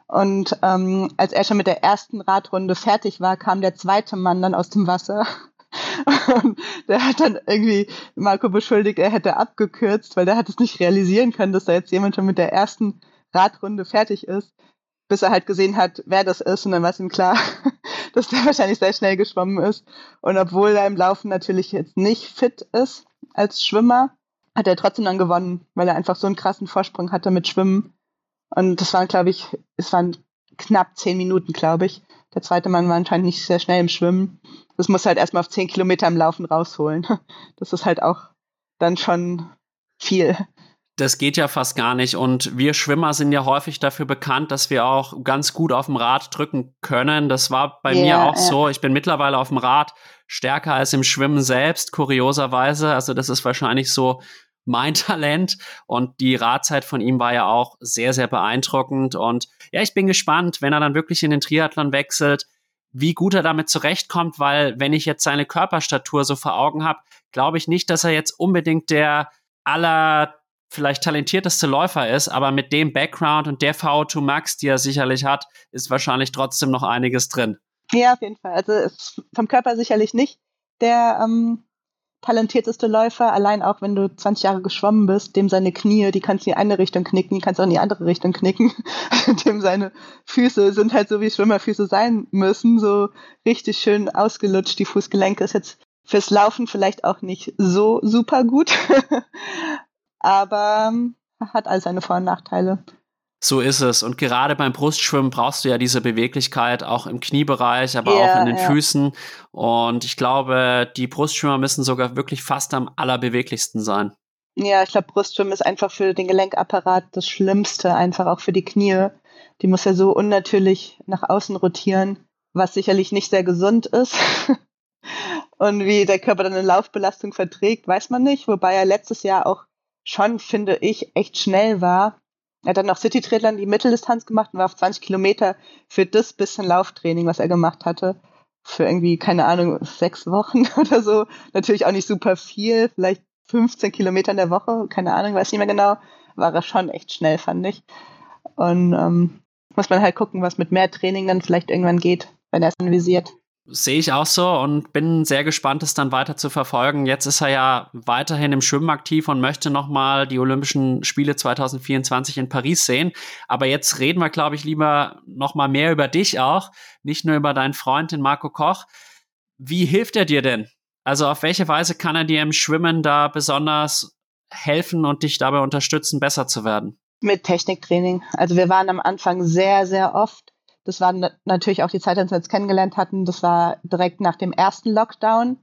Und ähm, als er schon mit der ersten Radrunde fertig war, kam der zweite Mann dann aus dem Wasser. Und der hat dann irgendwie Marco beschuldigt, er hätte abgekürzt, weil der hat es nicht realisieren können, dass da jetzt jemand schon mit der ersten Radrunde fertig ist, bis er halt gesehen hat, wer das ist. Und dann war es ihm klar, dass der wahrscheinlich sehr schnell geschwommen ist. Und obwohl er im Laufen natürlich jetzt nicht fit ist als Schwimmer, hat er trotzdem dann gewonnen, weil er einfach so einen krassen Vorsprung hatte mit Schwimmen und das waren, glaube ich, es waren knapp zehn Minuten, glaube ich. Der zweite Mann war anscheinend nicht sehr schnell im Schwimmen. Das muss halt erstmal auf zehn Kilometer im Laufen rausholen. Das ist halt auch dann schon viel. Das geht ja fast gar nicht. Und wir Schwimmer sind ja häufig dafür bekannt, dass wir auch ganz gut auf dem Rad drücken können. Das war bei yeah, mir auch ja. so. Ich bin mittlerweile auf dem Rad stärker als im Schwimmen selbst, kurioserweise. Also das ist wahrscheinlich so mein Talent. Und die Radzeit von ihm war ja auch sehr, sehr beeindruckend. Und ja, ich bin gespannt, wenn er dann wirklich in den Triathlon wechselt, wie gut er damit zurechtkommt, weil wenn ich jetzt seine Körperstatur so vor Augen habe, glaube ich nicht, dass er jetzt unbedingt der aller vielleicht talentierteste Läufer ist, aber mit dem Background und der VO2 Max, die er sicherlich hat, ist wahrscheinlich trotzdem noch einiges drin. Ja, auf jeden Fall. Also vom Körper sicherlich nicht der ähm, talentierteste Läufer, allein auch wenn du 20 Jahre geschwommen bist, dem seine Knie, die kannst du in die eine Richtung knicken, die kannst du auch in die andere Richtung knicken. dem seine Füße sind halt so, wie Schwimmerfüße sein müssen, so richtig schön ausgelutscht. Die Fußgelenke ist jetzt fürs Laufen vielleicht auch nicht so super gut. aber ähm, hat all seine Vor- und Nachteile. So ist es. Und gerade beim Brustschwimmen brauchst du ja diese Beweglichkeit auch im Kniebereich, aber yeah, auch in den ja. Füßen. Und ich glaube, die Brustschwimmer müssen sogar wirklich fast am allerbeweglichsten sein. Ja, ich glaube, Brustschwimmen ist einfach für den Gelenkapparat das Schlimmste, einfach auch für die Knie. Die muss ja so unnatürlich nach außen rotieren, was sicherlich nicht sehr gesund ist. Und wie der Körper dann eine Laufbelastung verträgt, weiß man nicht. Wobei er letztes Jahr auch schon, finde ich, echt schnell war. Er hat dann noch City-Triathlon die Mitteldistanz gemacht und war auf 20 Kilometer für das bisschen Lauftraining, was er gemacht hatte. Für irgendwie, keine Ahnung, sechs Wochen oder so. Natürlich auch nicht super viel, vielleicht 15 Kilometer in der Woche, keine Ahnung, weiß nicht mehr genau. War er schon echt schnell, fand ich. Und ähm, muss man halt gucken, was mit mehr Training dann vielleicht irgendwann geht, wenn er es anvisiert. Sehe ich auch so und bin sehr gespannt, es dann weiter zu verfolgen. Jetzt ist er ja weiterhin im Schwimmen aktiv und möchte nochmal die Olympischen Spiele 2024 in Paris sehen. Aber jetzt reden wir, glaube ich, lieber nochmal mehr über dich auch, nicht nur über deinen Freund, den Marco Koch. Wie hilft er dir denn? Also auf welche Weise kann er dir im Schwimmen da besonders helfen und dich dabei unterstützen, besser zu werden? Mit Techniktraining. Also wir waren am Anfang sehr, sehr oft das war natürlich auch die Zeit, als wir uns kennengelernt hatten. Das war direkt nach dem ersten Lockdown.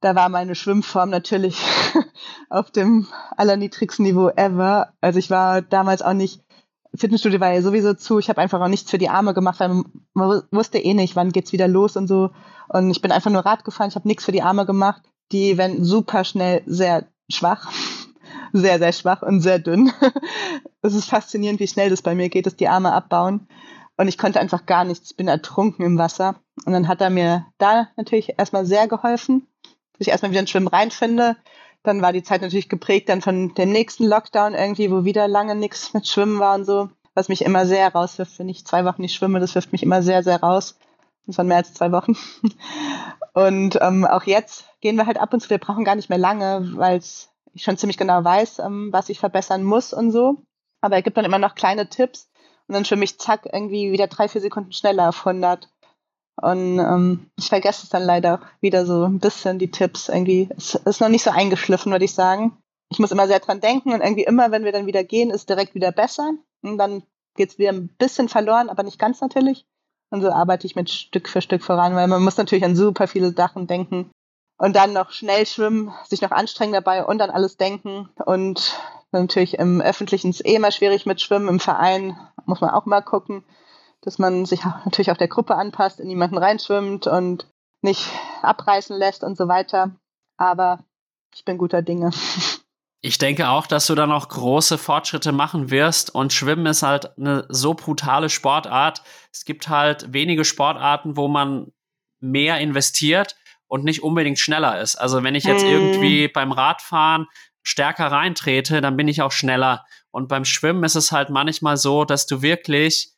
Da war meine Schwimmform natürlich auf dem allerniedrigsten Niveau ever. Also ich war damals auch nicht, Fitnessstudio war ja sowieso zu. Ich habe einfach auch nichts für die Arme gemacht, weil man wusste eh nicht, wann geht's wieder los und so. Und ich bin einfach nur Rad gefahren. Ich habe nichts für die Arme gemacht. Die werden super schnell sehr schwach. Sehr, sehr schwach und sehr dünn. Es ist faszinierend, wie schnell das bei mir geht, dass die Arme abbauen. Und ich konnte einfach gar nichts, bin ertrunken im Wasser. Und dann hat er mir da natürlich erstmal sehr geholfen, dass ich erstmal wieder ins Schwimmen reinfinde. Dann war die Zeit natürlich geprägt dann von dem nächsten Lockdown irgendwie, wo wieder lange nichts mit Schwimmen war und so, was mich immer sehr rauswirft, wenn ich zwei Wochen nicht schwimme, das wirft mich immer sehr, sehr raus. Das waren mehr als zwei Wochen. Und ähm, auch jetzt gehen wir halt ab und zu, wir brauchen gar nicht mehr lange, weil ich schon ziemlich genau weiß, ähm, was ich verbessern muss und so. Aber er gibt dann immer noch kleine Tipps, und dann schwimme ich zack irgendwie wieder drei, vier Sekunden schneller auf 100. Und ähm, ich vergesse es dann leider wieder so ein bisschen, die Tipps irgendwie. Es ist noch nicht so eingeschliffen, würde ich sagen. Ich muss immer sehr dran denken und irgendwie immer, wenn wir dann wieder gehen, ist direkt wieder besser. Und dann geht es wieder ein bisschen verloren, aber nicht ganz natürlich. Und so arbeite ich mit Stück für Stück voran, weil man muss natürlich an super viele Sachen denken. Und dann noch schnell schwimmen, sich noch anstrengen dabei und an alles denken. Und natürlich im Öffentlichen ist eh immer schwierig mit Schwimmen. Im Verein muss man auch mal gucken, dass man sich natürlich auch der Gruppe anpasst, in jemanden reinschwimmt und nicht abreißen lässt und so weiter. Aber ich bin guter Dinge. Ich denke auch, dass du da noch große Fortschritte machen wirst. Und Schwimmen ist halt eine so brutale Sportart. Es gibt halt wenige Sportarten, wo man mehr investiert und nicht unbedingt schneller ist. Also wenn ich jetzt hm. irgendwie beim Radfahren stärker reintrete, dann bin ich auch schneller. Und beim Schwimmen ist es halt manchmal so, dass du wirklich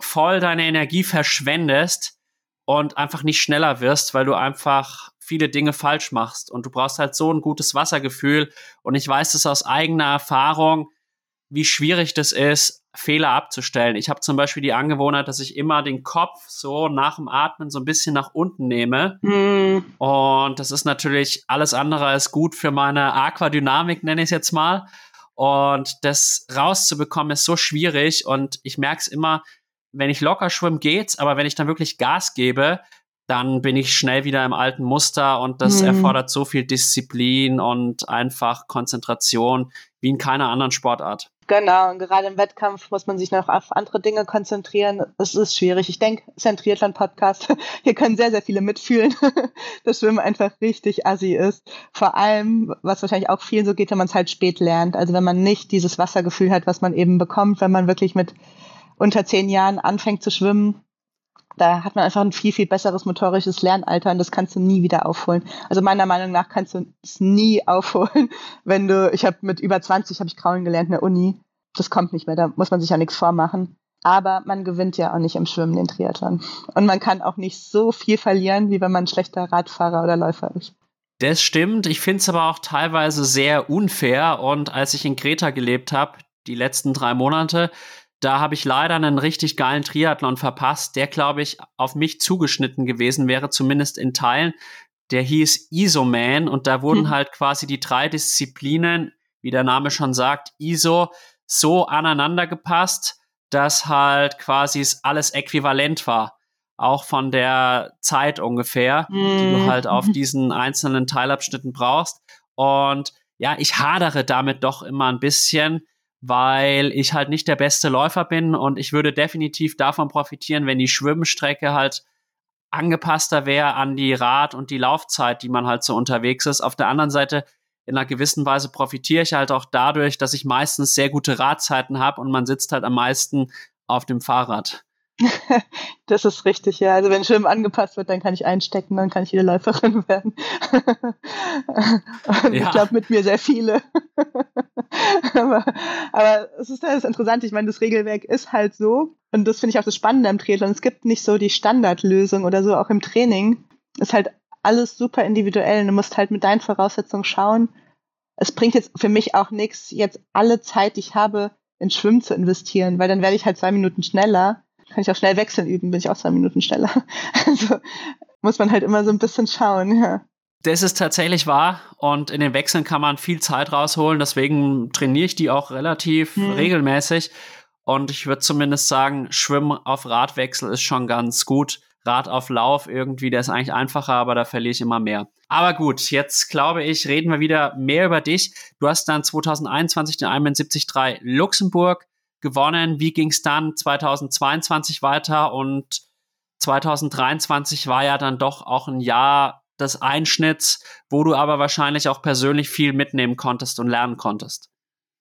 voll deine Energie verschwendest und einfach nicht schneller wirst, weil du einfach viele Dinge falsch machst. Und du brauchst halt so ein gutes Wassergefühl. Und ich weiß es aus eigener Erfahrung, wie schwierig das ist, Fehler abzustellen. Ich habe zum Beispiel die Angewohnheit, dass ich immer den Kopf so nach dem Atmen so ein bisschen nach unten nehme. Mm. Und das ist natürlich alles andere als gut für meine Aquadynamik, nenne ich es jetzt mal. Und das rauszubekommen ist so schwierig. Und ich merke es immer, wenn ich locker schwimme, geht's, aber wenn ich dann wirklich Gas gebe, dann bin ich schnell wieder im alten Muster und das mhm. erfordert so viel Disziplin und einfach Konzentration wie in keiner anderen Sportart. Genau, und gerade im Wettkampf muss man sich noch auf andere Dinge konzentrieren. Es ist schwierig. Ich denke, es ist ein Triathlon-Podcast. Hier können sehr, sehr viele mitfühlen, dass Schwimmen einfach richtig assi ist. Vor allem, was wahrscheinlich auch vielen so geht, wenn man es halt spät lernt. Also wenn man nicht dieses Wassergefühl hat, was man eben bekommt, wenn man wirklich mit unter zehn Jahren anfängt zu schwimmen, da hat man einfach ein viel, viel besseres motorisches Lernalter und das kannst du nie wieder aufholen. Also meiner Meinung nach kannst du es nie aufholen, wenn du, ich habe mit über 20 habe ich Kraulen gelernt in der Uni. Das kommt nicht mehr, da muss man sich ja nichts vormachen. Aber man gewinnt ja auch nicht im Schwimmen den Triathlon. Und man kann auch nicht so viel verlieren, wie wenn man ein schlechter Radfahrer oder Läufer ist. Das stimmt. Ich finde es aber auch teilweise sehr unfair. Und als ich in Kreta gelebt habe, die letzten drei Monate, da habe ich leider einen richtig geilen Triathlon verpasst, der, glaube ich, auf mich zugeschnitten gewesen wäre, zumindest in Teilen. Der hieß Isoman und da wurden hm. halt quasi die drei Disziplinen, wie der Name schon sagt, ISO, so aneinander gepasst, dass halt quasi alles äquivalent war. Auch von der Zeit ungefähr, hm. die du hm. halt auf diesen einzelnen Teilabschnitten brauchst. Und ja, ich hadere damit doch immer ein bisschen, weil ich halt nicht der beste Läufer bin und ich würde definitiv davon profitieren, wenn die Schwimmstrecke halt angepasster wäre an die Rad- und die Laufzeit, die man halt so unterwegs ist. Auf der anderen Seite, in einer gewissen Weise profitiere ich halt auch dadurch, dass ich meistens sehr gute Radzeiten habe und man sitzt halt am meisten auf dem Fahrrad. das ist richtig, ja. Also wenn Schwimmen angepasst wird, dann kann ich einstecken, dann kann ich wieder Läuferin werden. Ja. ich glaube mit mir sehr viele. aber, aber es ist das interessant. Ich meine, das Regelwerk ist halt so. Und das finde ich auch das Spannende am Triathlon. Es gibt nicht so die Standardlösung oder so, auch im Training. Ist halt alles super individuell. Du musst halt mit deinen Voraussetzungen schauen. Es bringt jetzt für mich auch nichts, jetzt alle Zeit, die ich habe, in Schwimmen zu investieren, weil dann werde ich halt zwei Minuten schneller kann ich auch schnell wechseln üben, bin ich auch zwei Minuten schneller. Also muss man halt immer so ein bisschen schauen, ja. Das ist tatsächlich wahr und in den Wechseln kann man viel Zeit rausholen, deswegen trainiere ich die auch relativ hm. regelmäßig und ich würde zumindest sagen, Schwimmen auf Radwechsel ist schon ganz gut. Rad auf Lauf irgendwie, der ist eigentlich einfacher, aber da verliere ich immer mehr. Aber gut, jetzt glaube ich, reden wir wieder mehr über dich. Du hast dann 2021 den Ironman 73 Luxemburg gewonnen. Wie ging es dann 2022 weiter? Und 2023 war ja dann doch auch ein Jahr des Einschnitts, wo du aber wahrscheinlich auch persönlich viel mitnehmen konntest und lernen konntest.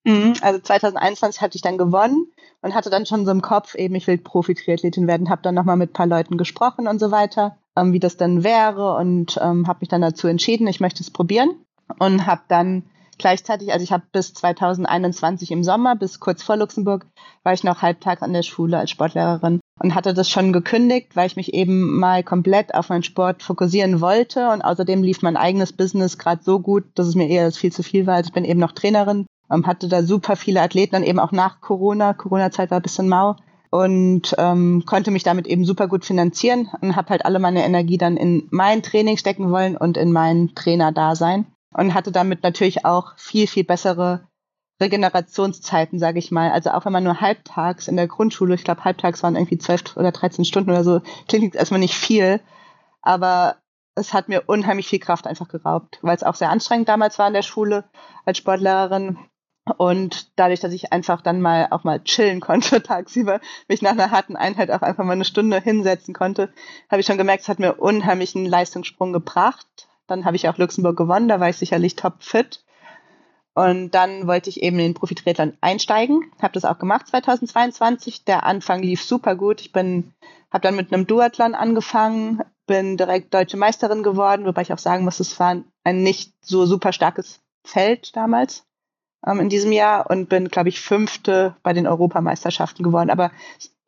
Mhm, also 2021 hatte ich dann gewonnen und hatte dann schon so im Kopf, eben ich will Profi-Triathletin werden, habe dann nochmal mit ein paar Leuten gesprochen und so weiter, ähm, wie das dann wäre und ähm, habe mich dann dazu entschieden, ich möchte es probieren und habe dann Gleichzeitig, also ich habe bis 2021 im Sommer, bis kurz vor Luxemburg, war ich noch halbtags an der Schule als Sportlehrerin und hatte das schon gekündigt, weil ich mich eben mal komplett auf meinen Sport fokussieren wollte. Und außerdem lief mein eigenes Business gerade so gut, dass es mir eher viel zu viel war. Also ich bin eben noch Trainerin, ähm, hatte da super viele Athleten, dann eben auch nach Corona. Corona-Zeit war ein bisschen mau und ähm, konnte mich damit eben super gut finanzieren und habe halt alle meine Energie dann in mein Training stecken wollen und in mein Trainerdasein und hatte damit natürlich auch viel, viel bessere Regenerationszeiten, sage ich mal. Also auch wenn man nur halbtags in der Grundschule, ich glaube halbtags waren irgendwie zwölf oder dreizehn Stunden oder so, klingt erstmal nicht viel, aber es hat mir unheimlich viel Kraft einfach geraubt, weil es auch sehr anstrengend damals war in der Schule als Sportlehrerin. Und dadurch, dass ich einfach dann mal auch mal chillen konnte tagsüber, mich nach einer harten Einheit auch einfach mal eine Stunde hinsetzen konnte, habe ich schon gemerkt, es hat mir unheimlich einen Leistungssprung gebracht dann habe ich auch Luxemburg gewonnen, da war ich sicherlich top fit. Und dann wollte ich eben in den Profitriathlon einsteigen, habe das auch gemacht 2022. Der Anfang lief super gut. Ich habe dann mit einem Duathlon angefangen, bin direkt deutsche Meisterin geworden, wobei ich auch sagen muss, es war ein nicht so super starkes Feld damals ähm, in diesem Jahr und bin, glaube ich, fünfte bei den Europameisterschaften geworden. Aber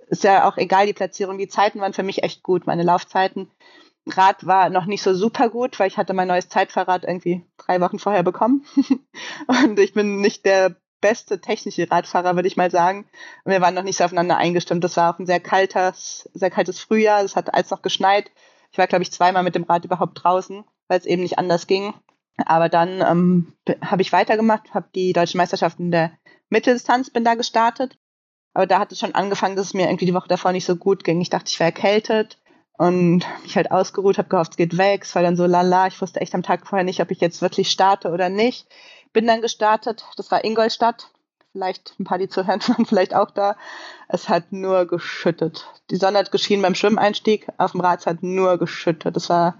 ist ja auch egal, die Platzierung. Die Zeiten waren für mich echt gut, meine Laufzeiten. Rad war noch nicht so super gut, weil ich hatte mein neues Zeitfahrrad irgendwie drei Wochen vorher bekommen. und ich bin nicht der beste technische Radfahrer, würde ich mal sagen. Wir waren noch nicht so aufeinander eingestimmt. Das war auch ein sehr kaltes, sehr kaltes Frühjahr. Es hat alles noch geschneit. Ich war, glaube ich, zweimal mit dem Rad überhaupt draußen, weil es eben nicht anders ging. Aber dann ähm, habe ich weitergemacht, habe die deutschen Meisterschaften der Mitteldistanz bin da gestartet Aber da hat es schon angefangen, dass es mir irgendwie die Woche davor nicht so gut ging. Ich dachte, ich wäre erkältet und mich halt ausgeruht, habe gehofft, es geht weg. Es war dann so lala. Ich wusste echt am Tag vorher nicht, ob ich jetzt wirklich starte oder nicht. Bin dann gestartet. Das war Ingolstadt. Vielleicht ein paar, die zuhören, waren vielleicht auch da. Es hat nur geschüttet. Die Sonne hat geschienen beim Schwimmeinstieg. Auf dem Rad es hat nur geschüttet. Das war,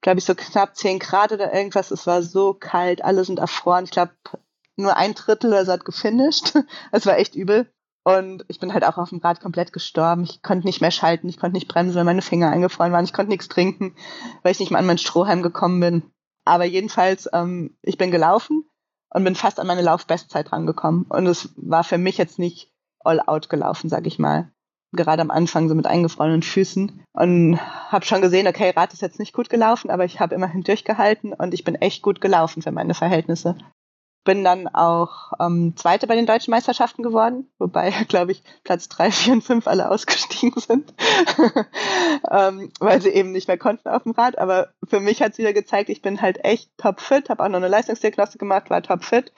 glaube ich, so knapp 10 Grad oder irgendwas. Es war so kalt. Alle sind erfroren. Ich glaube, nur ein Drittel oder so hat gefinisht. Es war echt übel. Und ich bin halt auch auf dem Rad komplett gestorben. Ich konnte nicht mehr schalten, ich konnte nicht bremsen, weil meine Finger eingefroren waren. Ich konnte nichts trinken, weil ich nicht mal an mein Strohhalm gekommen bin. Aber jedenfalls, ähm, ich bin gelaufen und bin fast an meine Laufbestzeit rangekommen. Und es war für mich jetzt nicht all out gelaufen, sag ich mal. Gerade am Anfang so mit eingefrorenen Füßen. Und habe schon gesehen, okay, Rad ist jetzt nicht gut gelaufen, aber ich habe immerhin durchgehalten und ich bin echt gut gelaufen für meine Verhältnisse bin dann auch ähm, Zweite bei den deutschen Meisterschaften geworden, wobei, glaube ich, Platz drei, vier und fünf alle ausgestiegen sind, ähm, weil sie eben nicht mehr konnten auf dem Rad. Aber für mich hat es wieder gezeigt, ich bin halt echt topfit, habe auch noch eine Leistungsdiagnostik gemacht, war topfit.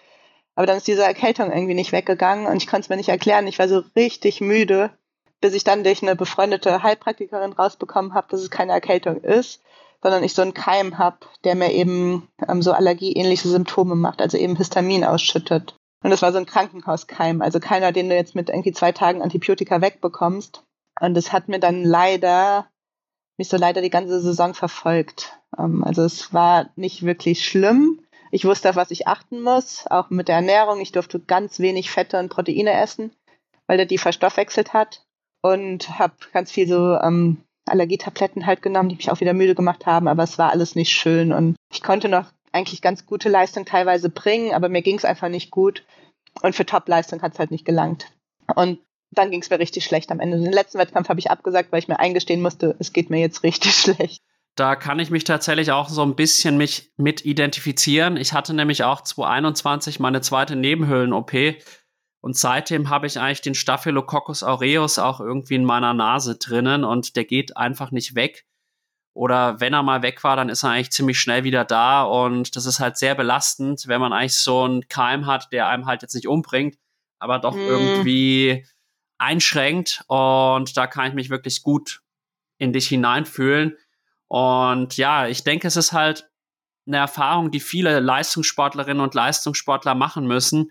Aber dann ist diese Erkältung irgendwie nicht weggegangen und ich konnte es mir nicht erklären. Ich war so richtig müde, bis ich dann durch eine befreundete Heilpraktikerin rausbekommen habe, dass es keine Erkältung ist sondern ich so einen Keim habe, der mir eben ähm, so allergieähnliche Symptome macht, also eben Histamin ausschüttet. Und das war so ein Krankenhauskeim, also keiner, den du jetzt mit irgendwie zwei Tagen Antibiotika wegbekommst. Und das hat mir dann leider, mich so leider die ganze Saison verfolgt. Ähm, also es war nicht wirklich schlimm. Ich wusste, auf was ich achten muss, auch mit der Ernährung. Ich durfte ganz wenig Fette und Proteine essen, weil der die verstoffwechselt hat. Und habe ganz viel so ähm, Allergietabletten halt genommen, die mich auch wieder müde gemacht haben, aber es war alles nicht schön und ich konnte noch eigentlich ganz gute Leistung teilweise bringen, aber mir ging es einfach nicht gut und für Top-Leistung hat es halt nicht gelangt. Und dann ging es mir richtig schlecht am Ende. Den letzten Wettkampf habe ich abgesagt, weil ich mir eingestehen musste, es geht mir jetzt richtig schlecht. Da kann ich mich tatsächlich auch so ein bisschen mich mit identifizieren. Ich hatte nämlich auch 2021 meine zweite Nebenhöhlen-OP und seitdem habe ich eigentlich den Staphylococcus aureus auch irgendwie in meiner Nase drinnen und der geht einfach nicht weg. Oder wenn er mal weg war, dann ist er eigentlich ziemlich schnell wieder da und das ist halt sehr belastend, wenn man eigentlich so einen Keim hat, der einem halt jetzt nicht umbringt, aber doch mm. irgendwie einschränkt und da kann ich mich wirklich gut in dich hineinfühlen. Und ja, ich denke, es ist halt eine Erfahrung, die viele Leistungssportlerinnen und Leistungssportler machen müssen,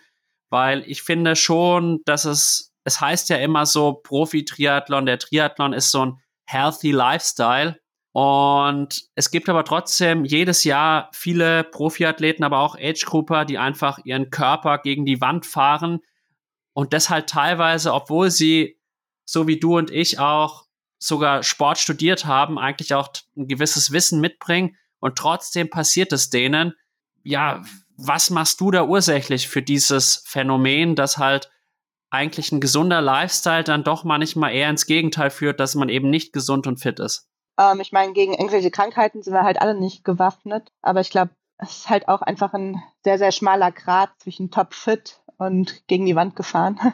weil ich finde schon, dass es, es heißt ja immer so, Profi-Triathlon, der Triathlon ist so ein healthy Lifestyle. Und es gibt aber trotzdem jedes Jahr viele Profiathleten, aber auch Age-Grouper, die einfach ihren Körper gegen die Wand fahren und das halt teilweise, obwohl sie, so wie du und ich auch sogar Sport studiert haben, eigentlich auch ein gewisses Wissen mitbringen und trotzdem passiert es denen. Ja, was machst du da ursächlich für dieses Phänomen, dass halt eigentlich ein gesunder Lifestyle dann doch manchmal eher ins Gegenteil führt, dass man eben nicht gesund und fit ist? Ähm, ich meine, gegen irgendwelche Krankheiten sind wir halt alle nicht gewaffnet, aber ich glaube, es ist halt auch einfach ein sehr, sehr schmaler Grad zwischen topfit und gegen die Wand gefahren.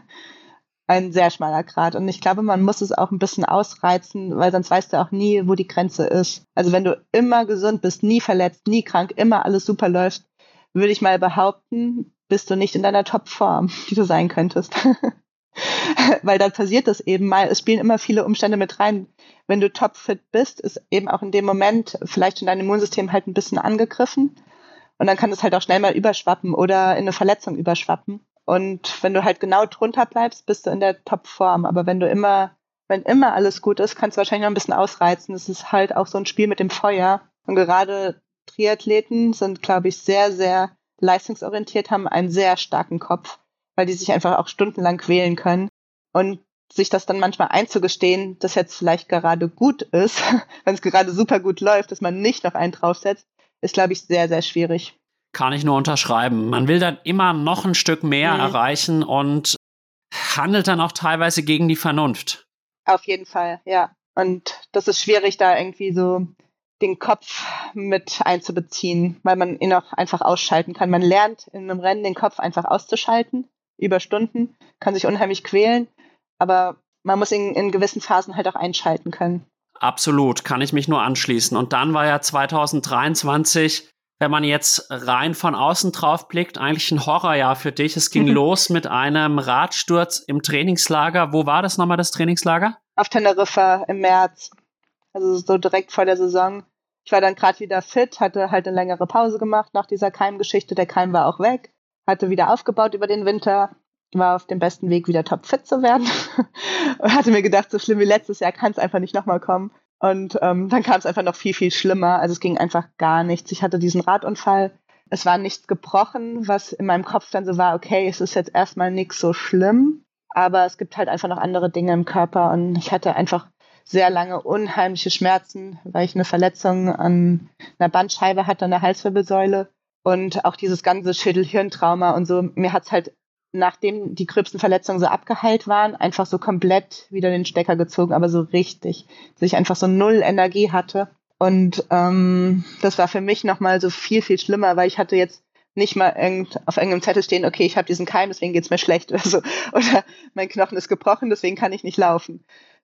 ein sehr schmaler Grad. Und ich glaube, man muss es auch ein bisschen ausreizen, weil sonst weißt du auch nie, wo die Grenze ist. Also wenn du immer gesund bist, nie verletzt, nie krank, immer alles super läuft, würde ich mal behaupten, bist du nicht in deiner Topform, die du sein könntest. Weil dann passiert das eben mal. Es spielen immer viele Umstände mit rein. Wenn du topfit bist, ist eben auch in dem Moment vielleicht schon dein Immunsystem halt ein bisschen angegriffen. Und dann kann es halt auch schnell mal überschwappen oder in eine Verletzung überschwappen. Und wenn du halt genau drunter bleibst, bist du in der Topform. Aber wenn du immer, wenn immer alles gut ist, kannst du wahrscheinlich noch ein bisschen ausreizen. Es ist halt auch so ein Spiel mit dem Feuer. Und gerade Triathleten sind, glaube ich, sehr, sehr leistungsorientiert, haben einen sehr starken Kopf, weil die sich einfach auch stundenlang quälen können. Und sich das dann manchmal einzugestehen, dass jetzt vielleicht gerade gut ist, wenn es gerade super gut läuft, dass man nicht noch einen draufsetzt, ist, glaube ich, sehr, sehr schwierig. Kann ich nur unterschreiben. Man will dann immer noch ein Stück mehr mhm. erreichen und handelt dann auch teilweise gegen die Vernunft. Auf jeden Fall, ja. Und das ist schwierig, da irgendwie so den Kopf mit einzubeziehen, weil man ihn auch einfach ausschalten kann. Man lernt in einem Rennen den Kopf einfach auszuschalten über Stunden, kann sich unheimlich quälen, aber man muss ihn in gewissen Phasen halt auch einschalten können. Absolut, kann ich mich nur anschließen. Und dann war ja 2023 wenn man jetzt rein von außen drauf blickt, eigentlich ein Horrorjahr für dich. Es ging los mit einem Radsturz im Trainingslager. Wo war das nochmal, das Trainingslager? Auf Teneriffa im März. Also so direkt vor der Saison. Ich war dann gerade wieder fit, hatte halt eine längere Pause gemacht nach dieser Keimgeschichte. Der Keim war auch weg, hatte wieder aufgebaut über den Winter, war auf dem besten Weg, wieder topfit zu werden. und hatte mir gedacht, so schlimm wie letztes Jahr kann es einfach nicht nochmal kommen. Und ähm, dann kam es einfach noch viel, viel schlimmer. Also es ging einfach gar nichts. Ich hatte diesen Radunfall. Es war nichts gebrochen, was in meinem Kopf dann so war, okay, es ist jetzt erstmal nichts so schlimm. Aber es gibt halt einfach noch andere Dinge im Körper. Und ich hatte einfach sehr lange unheimliche Schmerzen, weil ich eine Verletzung an einer Bandscheibe hatte, an der Halswirbelsäule. Und auch dieses ganze Schädel-Hirntrauma und so. Mir hat's halt nachdem die gröbsten Verletzungen so abgeheilt waren, einfach so komplett wieder den Stecker gezogen, aber so richtig, dass ich einfach so null Energie hatte. Und ähm, das war für mich nochmal so viel, viel schlimmer, weil ich hatte jetzt nicht mal irgend, auf irgendeinem Zettel stehen, okay, ich habe diesen Keim, deswegen geht's mir schlecht oder so. Oder mein Knochen ist gebrochen, deswegen kann ich nicht laufen.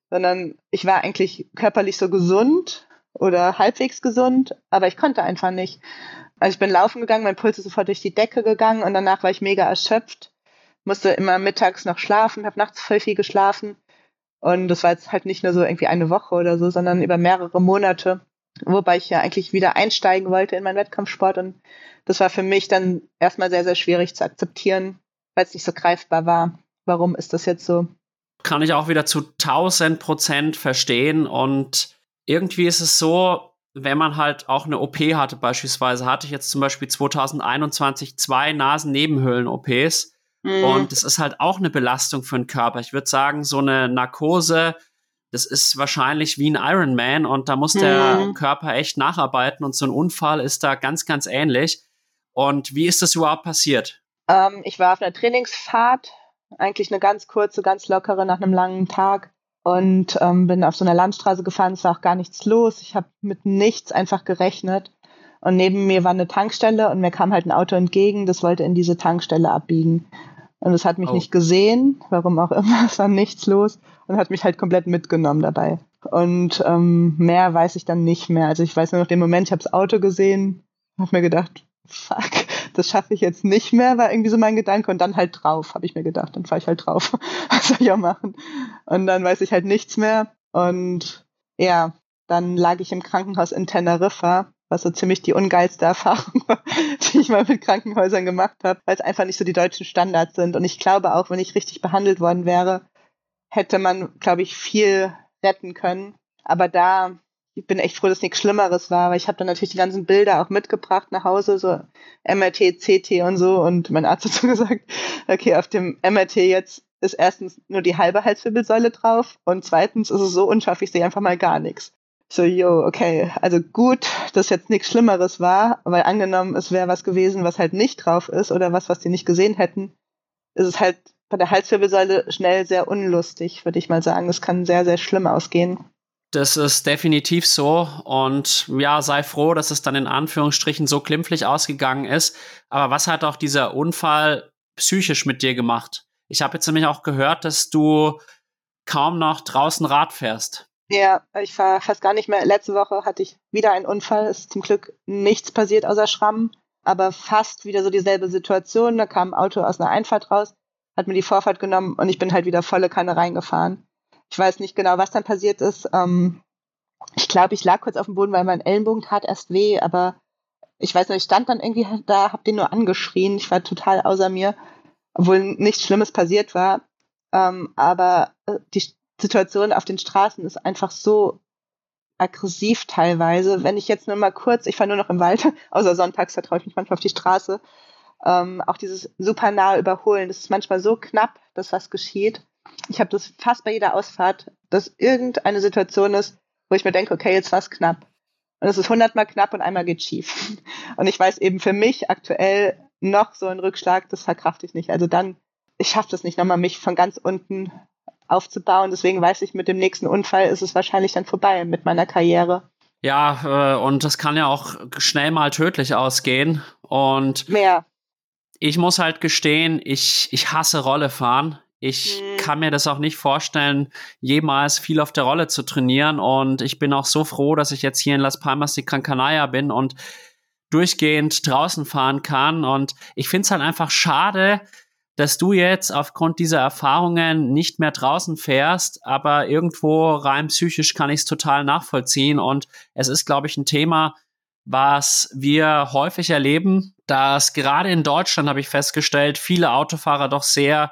Sondern ich war eigentlich körperlich so gesund oder halbwegs gesund, aber ich konnte einfach nicht. Also ich bin laufen gegangen, mein Puls ist sofort durch die Decke gegangen und danach war ich mega erschöpft musste immer mittags noch schlafen, habe nachts voll viel geschlafen. Und das war jetzt halt nicht nur so irgendwie eine Woche oder so, sondern über mehrere Monate, wobei ich ja eigentlich wieder einsteigen wollte in meinen Wettkampfsport. Und das war für mich dann erstmal sehr, sehr schwierig zu akzeptieren, weil es nicht so greifbar war. Warum ist das jetzt so? Kann ich auch wieder zu 1000 Prozent verstehen. Und irgendwie ist es so, wenn man halt auch eine OP hatte, beispielsweise, hatte ich jetzt zum Beispiel 2021 zwei Nasennebenhöhlen-OPs Mhm. Und das ist halt auch eine Belastung für den Körper. Ich würde sagen, so eine Narkose, das ist wahrscheinlich wie ein Ironman und da muss der mhm. Körper echt nacharbeiten und so ein Unfall ist da ganz, ganz ähnlich. Und wie ist das überhaupt passiert? Ähm, ich war auf einer Trainingsfahrt, eigentlich eine ganz kurze, ganz lockere nach einem langen Tag und ähm, bin auf so einer Landstraße gefahren. Es war auch gar nichts los. Ich habe mit nichts einfach gerechnet. Und neben mir war eine Tankstelle und mir kam halt ein Auto entgegen, das wollte in diese Tankstelle abbiegen. Und es hat mich oh. nicht gesehen, warum auch immer, es war nichts los und hat mich halt komplett mitgenommen dabei. Und ähm, mehr weiß ich dann nicht mehr. Also ich weiß nur noch den Moment, ich habe das Auto gesehen, habe mir gedacht, fuck, das schaffe ich jetzt nicht mehr, war irgendwie so mein Gedanke. Und dann halt drauf, habe ich mir gedacht, dann fahre ich halt drauf. Was soll ich auch machen? Und dann weiß ich halt nichts mehr. Und ja, dann lag ich im Krankenhaus in Teneriffa was so ziemlich die ungeilste Erfahrung war, die ich mal mit Krankenhäusern gemacht habe, weil es einfach nicht so die deutschen Standards sind. Und ich glaube auch, wenn ich richtig behandelt worden wäre, hätte man, glaube ich, viel retten können. Aber da, ich bin echt froh, dass nichts Schlimmeres war, weil ich habe dann natürlich die ganzen Bilder auch mitgebracht nach Hause, so MRT, CT und so. Und mein Arzt hat so gesagt, okay, auf dem MRT jetzt ist erstens nur die halbe Halswirbelsäule drauf und zweitens ist es so unscharf, ich sehe einfach mal gar nichts so, yo, okay, also gut, dass jetzt nichts Schlimmeres war, weil angenommen, es wäre was gewesen, was halt nicht drauf ist oder was, was die nicht gesehen hätten, ist es halt bei der Halswirbelsäule schnell sehr unlustig, würde ich mal sagen. Es kann sehr, sehr schlimm ausgehen. Das ist definitiv so. Und ja, sei froh, dass es dann in Anführungsstrichen so glimpflich ausgegangen ist. Aber was hat auch dieser Unfall psychisch mit dir gemacht? Ich habe jetzt nämlich auch gehört, dass du kaum noch draußen Rad fährst. Ja, ich war fast gar nicht mehr. Letzte Woche hatte ich wieder einen Unfall. Es ist zum Glück nichts passiert außer Schrammen, aber fast wieder so dieselbe Situation. Da kam ein Auto aus einer Einfahrt raus, hat mir die Vorfahrt genommen und ich bin halt wieder volle Kanne reingefahren. Ich weiß nicht genau, was dann passiert ist. Ähm, ich glaube, ich lag kurz auf dem Boden, weil mein Ellenbogen tat erst weh, aber ich weiß nicht, ich stand dann irgendwie da, hab den nur angeschrien. Ich war total außer mir, obwohl nichts Schlimmes passiert war. Ähm, aber äh, die Situation auf den Straßen ist einfach so aggressiv teilweise. Wenn ich jetzt nur mal kurz, ich fahre nur noch im Wald, außer sonntags, da traue ich mich manchmal auf die Straße, ähm, auch dieses super nahe Überholen, das ist manchmal so knapp, dass was geschieht. Ich habe das fast bei jeder Ausfahrt, dass irgendeine Situation ist, wo ich mir denke, okay, jetzt war es knapp. Und es ist hundertmal knapp und einmal geht schief. Und ich weiß eben für mich aktuell noch so ein Rückschlag, das verkraft ich nicht. Also dann, ich schaffe das nicht nochmal, mich von ganz unten aufzubauen. Deswegen weiß ich, mit dem nächsten Unfall ist es wahrscheinlich dann vorbei mit meiner Karriere. Ja, äh, und das kann ja auch schnell mal tödlich ausgehen. Und mehr. Ich muss halt gestehen, ich, ich hasse Rollefahren. Ich mhm. Kann mir das auch nicht vorstellen, jemals viel auf der Rolle zu trainieren. Und ich bin auch so froh, dass ich jetzt hier in Las Palmas de Gran Canaria bin und durchgehend draußen fahren kann. Und ich finde es halt einfach schade, dass du jetzt aufgrund dieser Erfahrungen nicht mehr draußen fährst, aber irgendwo rein psychisch kann ich es total nachvollziehen. Und es ist, glaube ich, ein Thema, was wir häufig erleben, dass gerade in Deutschland, habe ich festgestellt, viele Autofahrer doch sehr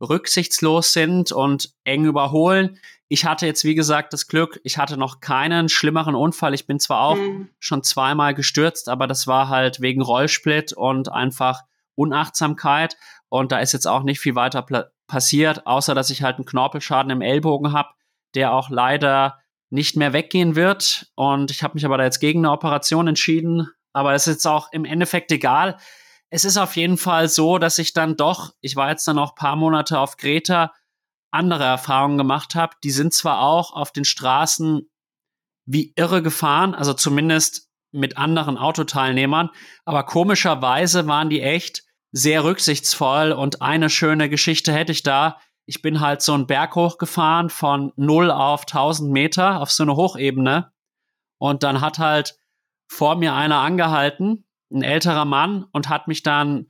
rücksichtslos sind und eng überholen. Ich hatte jetzt, wie gesagt, das Glück, ich hatte noch keinen schlimmeren Unfall. Ich bin zwar auch mhm. schon zweimal gestürzt, aber das war halt wegen Rollsplit und einfach Unachtsamkeit. Und da ist jetzt auch nicht viel weiter passiert, außer dass ich halt einen Knorpelschaden im Ellbogen habe, der auch leider nicht mehr weggehen wird. Und ich habe mich aber da jetzt gegen eine Operation entschieden. Aber es ist jetzt auch im Endeffekt egal. Es ist auf jeden Fall so, dass ich dann doch, ich war jetzt dann auch ein paar Monate auf Greta, andere Erfahrungen gemacht habe. Die sind zwar auch auf den Straßen wie irre gefahren, also zumindest mit anderen Autoteilnehmern, aber komischerweise waren die echt sehr rücksichtsvoll und eine schöne Geschichte hätte ich da. Ich bin halt so einen Berg hochgefahren von 0 auf 1000 Meter auf so eine Hochebene und dann hat halt vor mir einer angehalten, ein älterer Mann und hat mich dann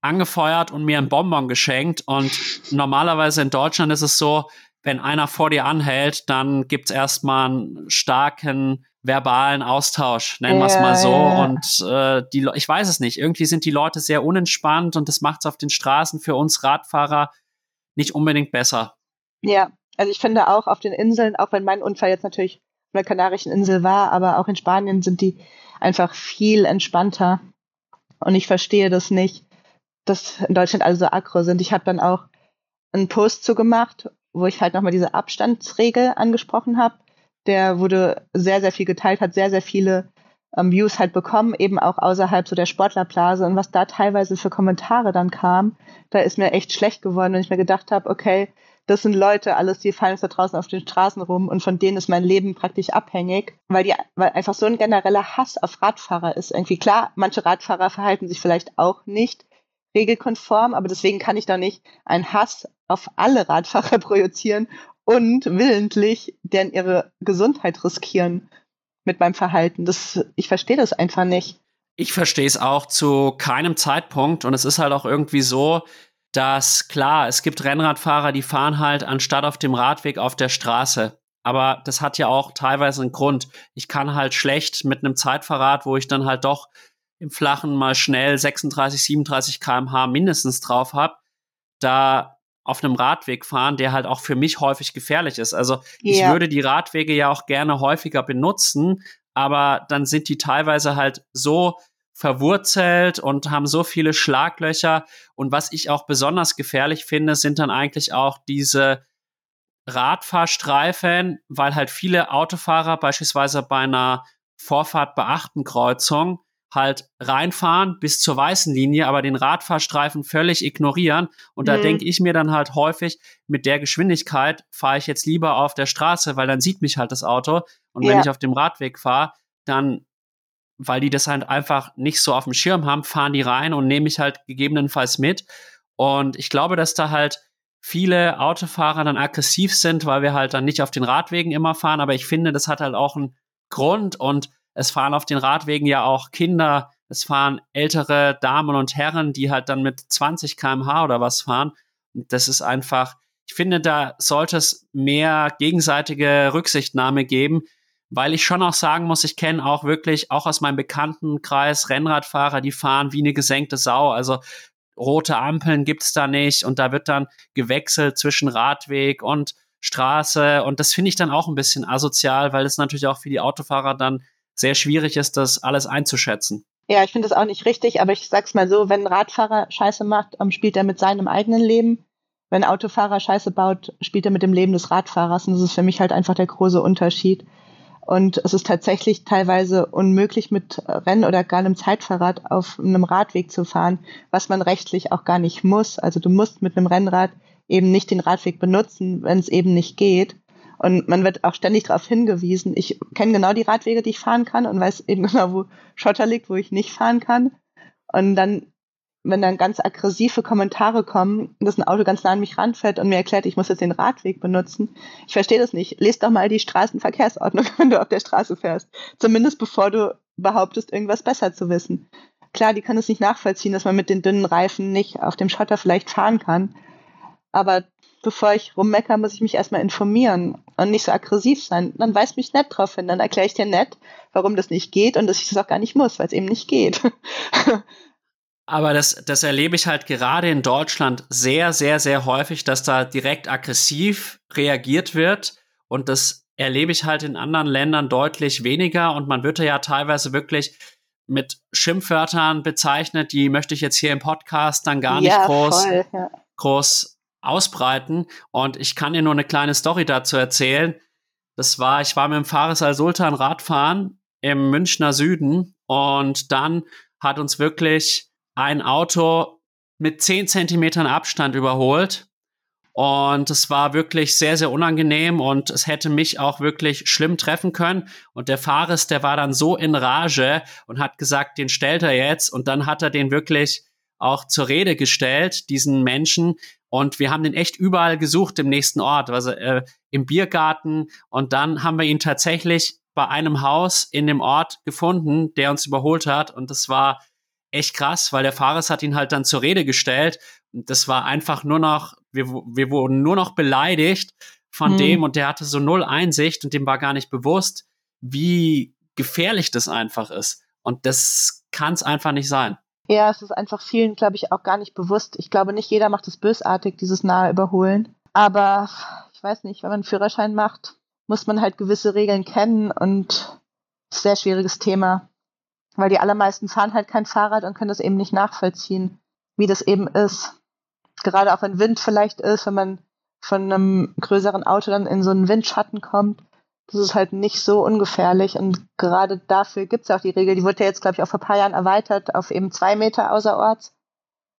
angefeuert und mir ein Bonbon geschenkt. Und normalerweise in Deutschland ist es so, wenn einer vor dir anhält, dann gibt es erstmal einen starken verbalen Austausch, nennen wir es mal so. Ja. Und äh, die, ich weiß es nicht, irgendwie sind die Leute sehr unentspannt und das macht es auf den Straßen für uns Radfahrer nicht unbedingt besser. Ja, also ich finde auch auf den Inseln, auch wenn mein Unfall jetzt natürlich auf der Kanarischen Insel war, aber auch in Spanien sind die einfach viel entspannter. Und ich verstehe das nicht, dass in Deutschland alle so aggro sind. Ich habe dann auch einen Post zu gemacht, wo ich halt nochmal diese Abstandsregel angesprochen habe. Der wurde sehr, sehr viel geteilt, hat sehr, sehr viele ähm, Views halt bekommen, eben auch außerhalb so der Sportlerblase. Und was da teilweise für Kommentare dann kam, da ist mir echt schlecht geworden, wenn ich mir gedacht habe, okay, das sind Leute, alles, die fallen da draußen auf den Straßen rum und von denen ist mein Leben praktisch abhängig, weil die, weil einfach so ein genereller Hass auf Radfahrer ist. Irgendwie klar, manche Radfahrer verhalten sich vielleicht auch nicht regelkonform, aber deswegen kann ich doch nicht einen Hass auf alle Radfahrer projizieren und willentlich deren ihre Gesundheit riskieren mit meinem Verhalten. Das, ich verstehe das einfach nicht. Ich verstehe es auch zu keinem Zeitpunkt und es ist halt auch irgendwie so, dass klar, es gibt Rennradfahrer, die fahren halt anstatt auf dem Radweg auf der Straße. Aber das hat ja auch teilweise einen Grund. Ich kann halt schlecht mit einem Zeitverrat, wo ich dann halt doch im Flachen mal schnell 36, 37 kmh mindestens drauf habe, da auf einem Radweg fahren, der halt auch für mich häufig gefährlich ist. Also ich würde die Radwege ja auch gerne häufiger benutzen, aber dann sind die teilweise halt so verwurzelt und haben so viele Schlaglöcher. Und was ich auch besonders gefährlich finde, sind dann eigentlich auch diese Radfahrstreifen, weil halt viele Autofahrer beispielsweise bei einer Vorfahrt bei Achtenkreuzung halt reinfahren bis zur weißen Linie, aber den Radfahrstreifen völlig ignorieren. Und da mhm. denke ich mir dann halt häufig, mit der Geschwindigkeit fahre ich jetzt lieber auf der Straße, weil dann sieht mich halt das Auto. Und ja. wenn ich auf dem Radweg fahre, dann weil die das halt einfach nicht so auf dem Schirm haben, fahren die rein und nehme ich halt gegebenenfalls mit. Und ich glaube, dass da halt viele Autofahrer dann aggressiv sind, weil wir halt dann nicht auf den Radwegen immer fahren. Aber ich finde, das hat halt auch einen Grund und es fahren auf den Radwegen ja auch Kinder, es fahren ältere Damen und Herren, die halt dann mit 20 kmh oder was fahren. Und das ist einfach, ich finde, da sollte es mehr gegenseitige Rücksichtnahme geben, weil ich schon auch sagen muss, ich kenne auch wirklich, auch aus meinem Bekanntenkreis, Rennradfahrer, die fahren wie eine gesenkte Sau. Also rote Ampeln gibt's da nicht und da wird dann gewechselt zwischen Radweg und Straße und das finde ich dann auch ein bisschen asozial, weil es natürlich auch für die Autofahrer dann sehr schwierig ist, das alles einzuschätzen. Ja, ich finde das auch nicht richtig, aber ich sag's mal so, wenn ein Radfahrer Scheiße macht, spielt er mit seinem eigenen Leben. Wenn ein Autofahrer Scheiße baut, spielt er mit dem Leben des Radfahrers. Und das ist für mich halt einfach der große Unterschied. Und es ist tatsächlich teilweise unmöglich, mit Rennen oder gar einem Zeitfahrrad auf einem Radweg zu fahren, was man rechtlich auch gar nicht muss. Also du musst mit einem Rennrad eben nicht den Radweg benutzen, wenn es eben nicht geht. Und man wird auch ständig darauf hingewiesen. Ich kenne genau die Radwege, die ich fahren kann und weiß eben genau, wo Schotter liegt, wo ich nicht fahren kann. Und dann wenn dann ganz aggressive Kommentare kommen, dass ein Auto ganz nah an mich ranfährt und mir erklärt, ich muss jetzt den Radweg benutzen. Ich verstehe das nicht. Lest doch mal die Straßenverkehrsordnung, wenn du auf der Straße fährst. Zumindest bevor du behauptest, irgendwas besser zu wissen. Klar, die kann es nicht nachvollziehen, dass man mit den dünnen Reifen nicht auf dem Schotter vielleicht fahren kann. Aber bevor ich rummecker, muss ich mich erstmal informieren und nicht so aggressiv sein. Dann weist mich nett drauf hin. Dann erkläre ich dir nett, warum das nicht geht und dass ich das auch gar nicht muss, weil es eben nicht geht. Aber das, das erlebe ich halt gerade in Deutschland sehr, sehr, sehr häufig, dass da direkt aggressiv reagiert wird. Und das erlebe ich halt in anderen Ländern deutlich weniger. Und man wird ja teilweise wirklich mit Schimpfwörtern bezeichnet, die möchte ich jetzt hier im Podcast dann gar nicht ja, groß, voll, ja. groß ausbreiten. Und ich kann dir nur eine kleine Story dazu erzählen. Das war, ich war mit dem Fares al-Sultan Radfahren im Münchner Süden und dann hat uns wirklich ein Auto mit 10 Zentimetern Abstand überholt. Und es war wirklich sehr, sehr unangenehm und es hätte mich auch wirklich schlimm treffen können. Und der Fares, der war dann so in Rage und hat gesagt, den stellt er jetzt. Und dann hat er den wirklich auch zur Rede gestellt, diesen Menschen. Und wir haben den echt überall gesucht im nächsten Ort, also äh, im Biergarten. Und dann haben wir ihn tatsächlich bei einem Haus in dem Ort gefunden, der uns überholt hat. Und das war echt krass, weil der Fahrer hat ihn halt dann zur Rede gestellt. Und das war einfach nur noch, wir, wir wurden nur noch beleidigt von hm. dem und der hatte so null Einsicht und dem war gar nicht bewusst, wie gefährlich das einfach ist. Und das kann es einfach nicht sein. Ja, es ist einfach vielen, glaube ich, auch gar nicht bewusst. Ich glaube, nicht jeder macht es bösartig, dieses nahe Überholen. Aber ich weiß nicht, wenn man einen Führerschein macht, muss man halt gewisse Regeln kennen und sehr schwieriges Thema. Weil die allermeisten fahren halt kein Fahrrad und können das eben nicht nachvollziehen, wie das eben ist. Gerade auch wenn Wind vielleicht ist, wenn man von einem größeren Auto dann in so einen Windschatten kommt, das ist halt nicht so ungefährlich. Und gerade dafür gibt es auch die Regel, die wurde ja jetzt, glaube ich, auch vor ein paar Jahren erweitert auf eben zwei Meter außerorts.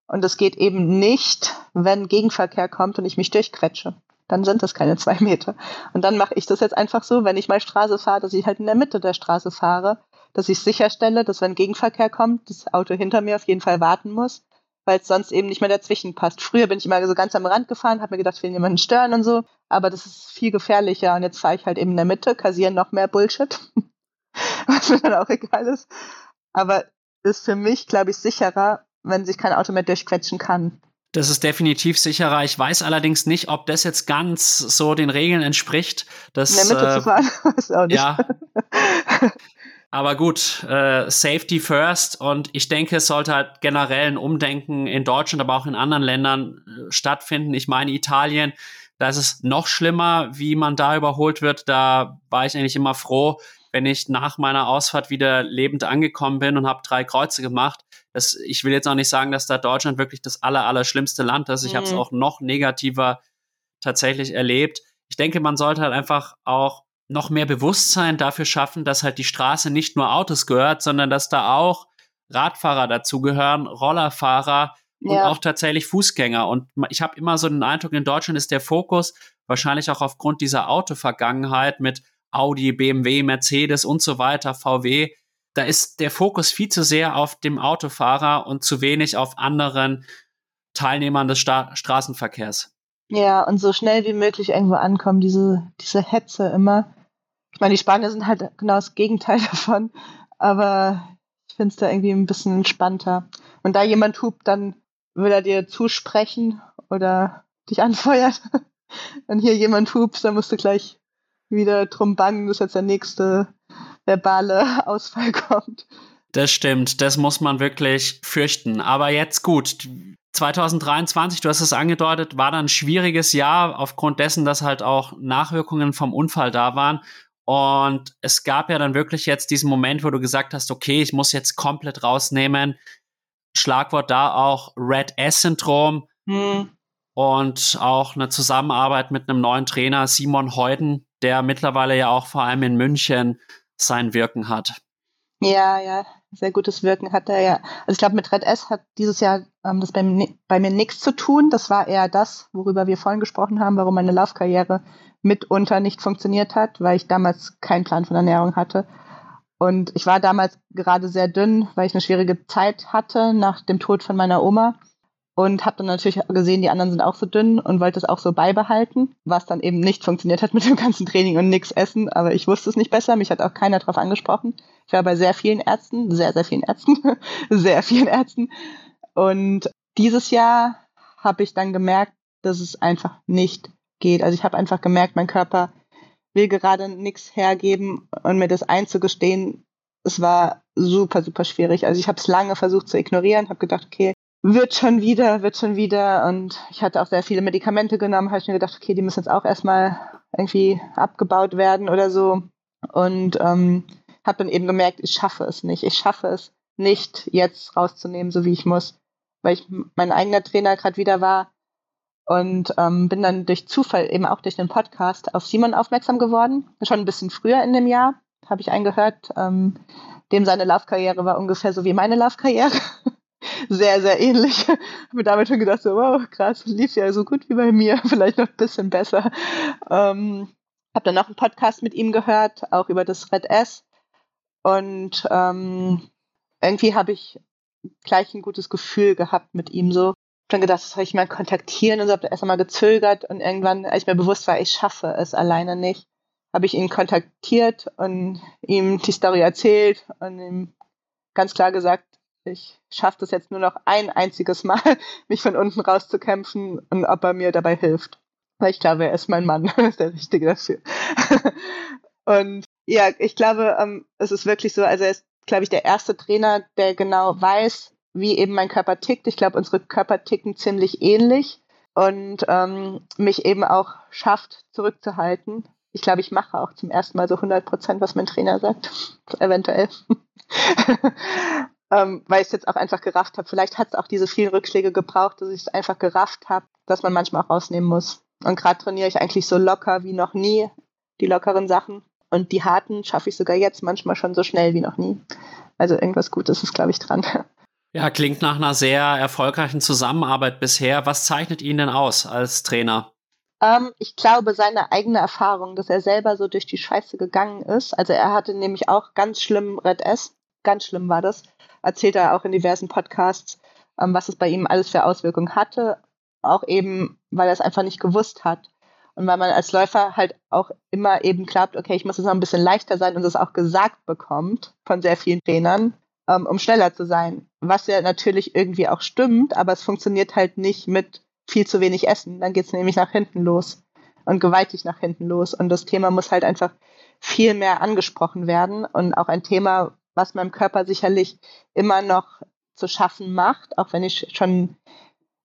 Und das geht eben nicht, wenn Gegenverkehr kommt und ich mich durchquetsche. Dann sind das keine zwei Meter. Und dann mache ich das jetzt einfach so, wenn ich mal Straße fahre, dass ich halt in der Mitte der Straße fahre dass ich sicherstelle, dass wenn Gegenverkehr kommt, das Auto hinter mir auf jeden Fall warten muss, weil es sonst eben nicht mehr dazwischen passt. Früher bin ich immer so ganz am Rand gefahren, habe mir gedacht, ich will niemanden stören und so, aber das ist viel gefährlicher und jetzt fahre ich halt eben in der Mitte, kassiere noch mehr Bullshit, was mir dann auch egal ist. Aber ist für mich, glaube ich, sicherer, wenn sich kein Auto mehr durchquetschen kann. Das ist definitiv sicherer. Ich weiß allerdings nicht, ob das jetzt ganz so den Regeln entspricht. Dass, in der Mitte äh, zu fahren, weiß auch nicht. Ja. Aber gut, äh, Safety first und ich denke, es sollte halt generell ein Umdenken in Deutschland, aber auch in anderen Ländern äh, stattfinden. Ich meine, Italien, da ist es noch schlimmer, wie man da überholt wird. Da war ich eigentlich immer froh, wenn ich nach meiner Ausfahrt wieder lebend angekommen bin und habe drei Kreuze gemacht. Das, ich will jetzt auch nicht sagen, dass da Deutschland wirklich das aller, aller schlimmste Land ist. Ich mhm. habe es auch noch negativer tatsächlich erlebt. Ich denke, man sollte halt einfach auch noch mehr Bewusstsein dafür schaffen, dass halt die Straße nicht nur Autos gehört, sondern dass da auch Radfahrer dazugehören, Rollerfahrer ja. und auch tatsächlich Fußgänger. Und ich habe immer so den Eindruck, in Deutschland ist der Fokus wahrscheinlich auch aufgrund dieser Autovergangenheit mit Audi, BMW, Mercedes und so weiter, VW. Da ist der Fokus viel zu sehr auf dem Autofahrer und zu wenig auf anderen Teilnehmern des Sta Straßenverkehrs. Ja, und so schnell wie möglich irgendwo ankommen, diese, diese Hetze immer. Ich meine, die Spanier sind halt genau das Gegenteil davon, aber ich finde es da irgendwie ein bisschen entspannter. Wenn da jemand hupt, dann will er dir zusprechen oder dich anfeuern. Wenn hier jemand hupt, dann musst du gleich wieder drum bangen, dass jetzt der nächste verbale Ausfall kommt. Das stimmt, das muss man wirklich fürchten. Aber jetzt gut. 2023, du hast es angedeutet, war dann ein schwieriges Jahr aufgrund dessen, dass halt auch Nachwirkungen vom Unfall da waren. Und es gab ja dann wirklich jetzt diesen Moment, wo du gesagt hast, okay, ich muss jetzt komplett rausnehmen. Schlagwort da auch Red S-Syndrom hm. und auch eine Zusammenarbeit mit einem neuen Trainer, Simon Heuden, der mittlerweile ja auch vor allem in München sein Wirken hat. Ja, ja, sehr gutes Wirken hat er ja. Also ich glaube, mit Red S hat dieses Jahr ähm, das bei, bei mir nichts zu tun. Das war eher das, worüber wir vorhin gesprochen haben, warum meine Laufkarriere mitunter nicht funktioniert hat, weil ich damals keinen Plan von Ernährung hatte. Und ich war damals gerade sehr dünn, weil ich eine schwierige Zeit hatte nach dem Tod von meiner Oma. Und habe dann natürlich gesehen, die anderen sind auch so dünn und wollte es auch so beibehalten, was dann eben nicht funktioniert hat mit dem ganzen Training und nichts essen, aber ich wusste es nicht besser, mich hat auch keiner darauf angesprochen. Ich war bei sehr vielen Ärzten, sehr, sehr vielen Ärzten, sehr vielen Ärzten und dieses Jahr habe ich dann gemerkt, dass es einfach nicht geht. Also ich habe einfach gemerkt, mein Körper will gerade nichts hergeben und mir das einzugestehen, es war super, super schwierig. Also ich habe es lange versucht zu ignorieren, habe gedacht, okay, wird schon wieder, wird schon wieder. Und ich hatte auch sehr viele Medikamente genommen, habe ich mir gedacht, okay, die müssen jetzt auch erstmal irgendwie abgebaut werden oder so. Und ähm, habe dann eben gemerkt, ich schaffe es nicht. Ich schaffe es nicht, jetzt rauszunehmen, so wie ich muss. Weil ich mein eigener Trainer gerade wieder war und ähm, bin dann durch Zufall, eben auch durch den Podcast, auf Simon aufmerksam geworden. Schon ein bisschen früher in dem Jahr habe ich eingehört. Ähm, dem seine Laufkarriere war ungefähr so wie meine Laufkarriere sehr, sehr ähnlich. Habe mir damit schon gedacht, so, wow, krass, lief ja so gut wie bei mir, vielleicht noch ein bisschen besser. Ähm, habe dann noch einen Podcast mit ihm gehört, auch über das Red S. Und ähm, irgendwie habe ich gleich ein gutes Gefühl gehabt mit ihm so. Dann gedacht, soll ich mal kontaktieren und so, habe erst einmal gezögert und irgendwann, als ich mir bewusst war, ich schaffe es alleine nicht, habe ich ihn kontaktiert und ihm die Story erzählt und ihm ganz klar gesagt, ich schaffe das jetzt nur noch ein einziges Mal, mich von unten rauszukämpfen und ob er mir dabei hilft. Weil ich glaube, er ist mein Mann, ist der Richtige dafür. und ja, ich glaube, ähm, es ist wirklich so, also er ist, glaube ich, der erste Trainer, der genau weiß, wie eben mein Körper tickt. Ich glaube, unsere Körper ticken ziemlich ähnlich und ähm, mich eben auch schafft, zurückzuhalten. Ich glaube, ich mache auch zum ersten Mal so 100 Prozent, was mein Trainer sagt. Eventuell ähm, weil ich es jetzt auch einfach gerafft habe. Vielleicht hat es auch diese vielen Rückschläge gebraucht, dass ich es einfach gerafft habe, dass man manchmal auch rausnehmen muss. Und gerade trainiere ich eigentlich so locker wie noch nie, die lockeren Sachen. Und die harten schaffe ich sogar jetzt manchmal schon so schnell wie noch nie. Also irgendwas Gutes ist, glaube ich, dran. Ja, klingt nach einer sehr erfolgreichen Zusammenarbeit bisher. Was zeichnet ihn denn aus als Trainer? Ähm, ich glaube, seine eigene Erfahrung, dass er selber so durch die Scheiße gegangen ist. Also er hatte nämlich auch ganz schlimm Red S. Ganz schlimm war das erzählt er auch in diversen Podcasts, ähm, was es bei ihm alles für Auswirkungen hatte. Auch eben, weil er es einfach nicht gewusst hat. Und weil man als Läufer halt auch immer eben glaubt, okay, ich muss jetzt noch ein bisschen leichter sein und es auch gesagt bekommt von sehr vielen Trainern, ähm, um schneller zu sein. Was ja natürlich irgendwie auch stimmt, aber es funktioniert halt nicht mit viel zu wenig Essen. Dann geht es nämlich nach hinten los und gewaltig nach hinten los. Und das Thema muss halt einfach viel mehr angesprochen werden und auch ein Thema, was meinem Körper sicherlich immer noch zu schaffen macht, auch wenn ich schon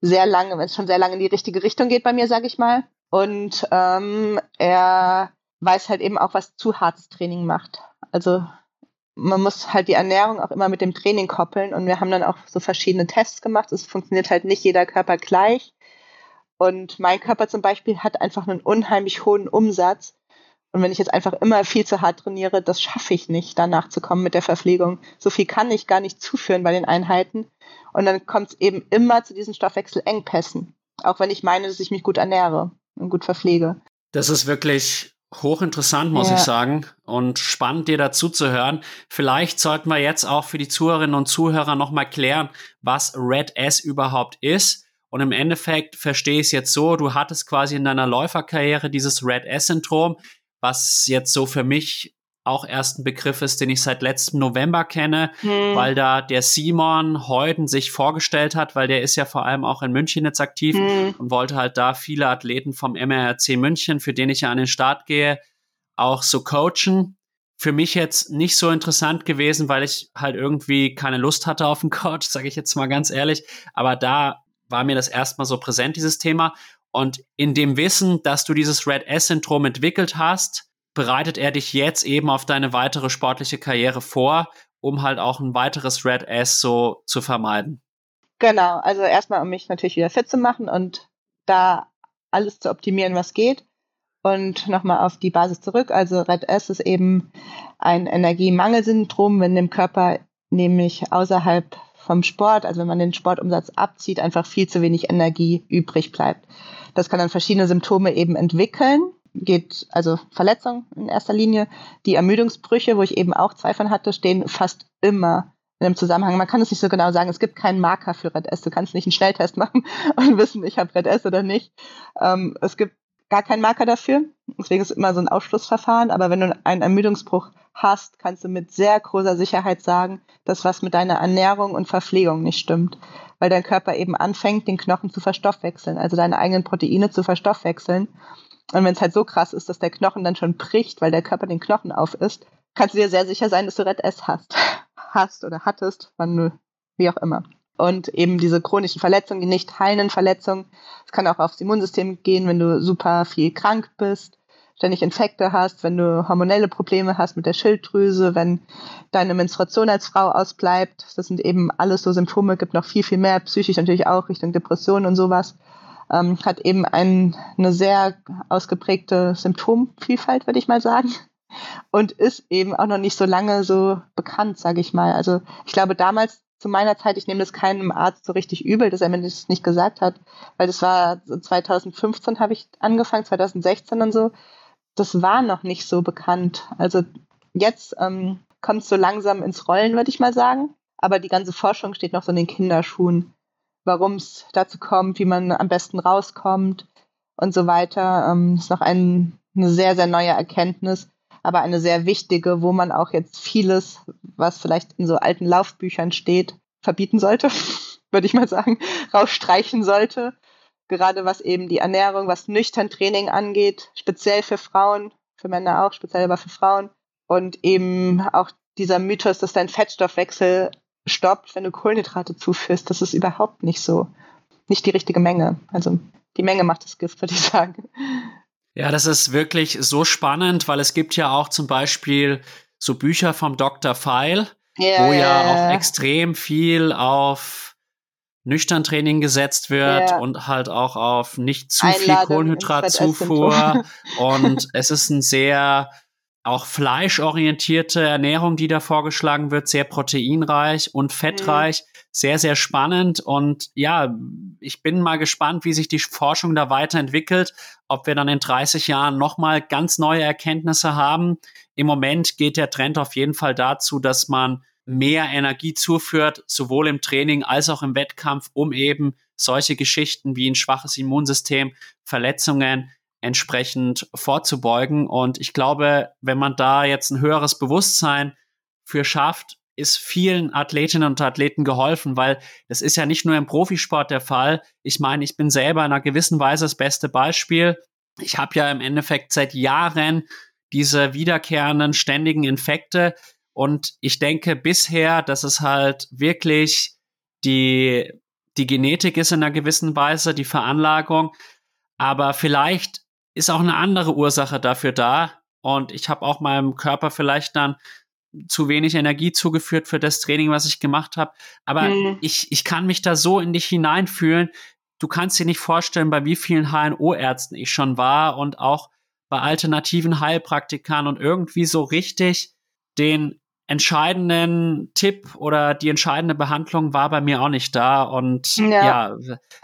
sehr lange, wenn es schon sehr lange in die richtige Richtung geht bei mir, sage ich mal. Und ähm, er weiß halt eben auch, was zu hartes Training macht. Also man muss halt die Ernährung auch immer mit dem Training koppeln und wir haben dann auch so verschiedene Tests gemacht. Es funktioniert halt nicht jeder Körper gleich. Und mein Körper zum Beispiel hat einfach einen unheimlich hohen Umsatz und wenn ich jetzt einfach immer viel zu hart trainiere, das schaffe ich nicht, danach zu kommen mit der Verpflegung. So viel kann ich gar nicht zuführen bei den Einheiten. Und dann kommt es eben immer zu diesen Stoffwechselengpässen. Auch wenn ich meine, dass ich mich gut ernähre und gut verpflege. Das ist wirklich hochinteressant, muss ja. ich sagen, und spannend, dir dazu zu hören. Vielleicht sollten wir jetzt auch für die Zuhörerinnen und Zuhörer nochmal klären, was Red S überhaupt ist. Und im Endeffekt verstehe ich es jetzt so, du hattest quasi in deiner Läuferkarriere dieses Red S-Syndrom was jetzt so für mich auch erst ein Begriff ist, den ich seit letztem November kenne, hm. weil da der Simon Heuden sich vorgestellt hat, weil der ist ja vor allem auch in München jetzt aktiv hm. und wollte halt da viele Athleten vom MRC München, für den ich ja an den Start gehe, auch so coachen. Für mich jetzt nicht so interessant gewesen, weil ich halt irgendwie keine Lust hatte auf einen Coach, sage ich jetzt mal ganz ehrlich. Aber da war mir das erstmal so präsent, dieses Thema. Und in dem Wissen, dass du dieses Red S-Syndrom entwickelt hast, bereitet er dich jetzt eben auf deine weitere sportliche Karriere vor, um halt auch ein weiteres Red S so zu vermeiden. Genau, also erstmal, um mich natürlich wieder fit zu machen und da alles zu optimieren, was geht. Und nochmal auf die Basis zurück. Also Red S ist eben ein Energiemangelsyndrom, wenn dem Körper nämlich außerhalb vom Sport, also wenn man den Sportumsatz abzieht, einfach viel zu wenig Energie übrig bleibt. Das kann dann verschiedene Symptome eben entwickeln. Geht also Verletzung in erster Linie. Die Ermüdungsbrüche, wo ich eben auch zwei hatte, stehen fast immer in einem Zusammenhang. Man kann es nicht so genau sagen. Es gibt keinen Marker für Red S. Du kannst nicht einen Schnelltest machen und wissen, ich habe Red S oder nicht. Ähm, es gibt gar keinen Marker dafür. Deswegen ist es immer so ein Ausschlussverfahren. Aber wenn du einen Ermüdungsbruch hast, kannst du mit sehr großer Sicherheit sagen, dass was mit deiner Ernährung und Verpflegung nicht stimmt. Weil dein Körper eben anfängt, den Knochen zu verstoffwechseln, also deine eigenen Proteine zu verstoffwechseln. Und wenn es halt so krass ist, dass der Knochen dann schon bricht, weil der Körper den Knochen auf ist, kannst du dir sehr sicher sein, dass du Red S hast. hast oder hattest, wann du, wie auch immer und eben diese chronischen Verletzungen, die nicht heilenden Verletzungen. Es kann auch aufs Immunsystem gehen, wenn du super viel krank bist, ständig Infekte hast, wenn du hormonelle Probleme hast mit der Schilddrüse, wenn deine Menstruation als Frau ausbleibt. Das sind eben alles so Symptome, gibt noch viel, viel mehr, psychisch natürlich auch, Richtung Depression und sowas. Ähm, hat eben ein, eine sehr ausgeprägte Symptomvielfalt, würde ich mal sagen. Und ist eben auch noch nicht so lange so bekannt, sage ich mal. Also ich glaube, damals zu meiner Zeit, ich nehme das keinem Arzt so richtig übel, dass er mir das nicht gesagt hat, weil das war 2015 habe ich angefangen, 2016 und so. Das war noch nicht so bekannt. Also jetzt ähm, kommt es so langsam ins Rollen, würde ich mal sagen. Aber die ganze Forschung steht noch so in den Kinderschuhen. Warum es dazu kommt, wie man am besten rauskommt und so weiter. Ähm, ist noch ein, eine sehr, sehr neue Erkenntnis aber eine sehr wichtige, wo man auch jetzt vieles, was vielleicht in so alten Laufbüchern steht, verbieten sollte, würde ich mal sagen, rausstreichen sollte. Gerade was eben die Ernährung, was nüchtern Training angeht, speziell für Frauen, für Männer auch, speziell aber für Frauen. Und eben auch dieser Mythos, dass dein Fettstoffwechsel stoppt, wenn du Kohlenhydrate zuführst, das ist überhaupt nicht so. Nicht die richtige Menge. Also die Menge macht das Gift, würde ich sagen. Ja, das ist wirklich so spannend, weil es gibt ja auch zum Beispiel so Bücher vom Dr. Feil, yeah. wo ja auch extrem viel auf nüchtern Training gesetzt wird yeah. und halt auch auf nicht zu Einladung viel Kohlenhydratzufuhr. und es ist ein sehr auch fleischorientierte Ernährung, die da vorgeschlagen wird, sehr proteinreich und fettreich. Mhm sehr, sehr spannend. Und ja, ich bin mal gespannt, wie sich die Forschung da weiterentwickelt, ob wir dann in 30 Jahren nochmal ganz neue Erkenntnisse haben. Im Moment geht der Trend auf jeden Fall dazu, dass man mehr Energie zuführt, sowohl im Training als auch im Wettkampf, um eben solche Geschichten wie ein schwaches Immunsystem, Verletzungen entsprechend vorzubeugen. Und ich glaube, wenn man da jetzt ein höheres Bewusstsein für schafft, ist vielen Athletinnen und Athleten geholfen, weil das ist ja nicht nur im Profisport der Fall. Ich meine, ich bin selber in einer gewissen Weise das beste Beispiel. Ich habe ja im Endeffekt seit Jahren diese wiederkehrenden ständigen Infekte und ich denke bisher, dass es halt wirklich die, die Genetik ist in einer gewissen Weise, die Veranlagung, aber vielleicht ist auch eine andere Ursache dafür da und ich habe auch meinem Körper vielleicht dann zu wenig Energie zugeführt für das Training, was ich gemacht habe. Aber mhm. ich, ich kann mich da so in dich hineinfühlen. Du kannst dir nicht vorstellen, bei wie vielen HNO-Ärzten ich schon war und auch bei alternativen Heilpraktikern und irgendwie so richtig den entscheidenden Tipp oder die entscheidende Behandlung war bei mir auch nicht da. Und ja, ja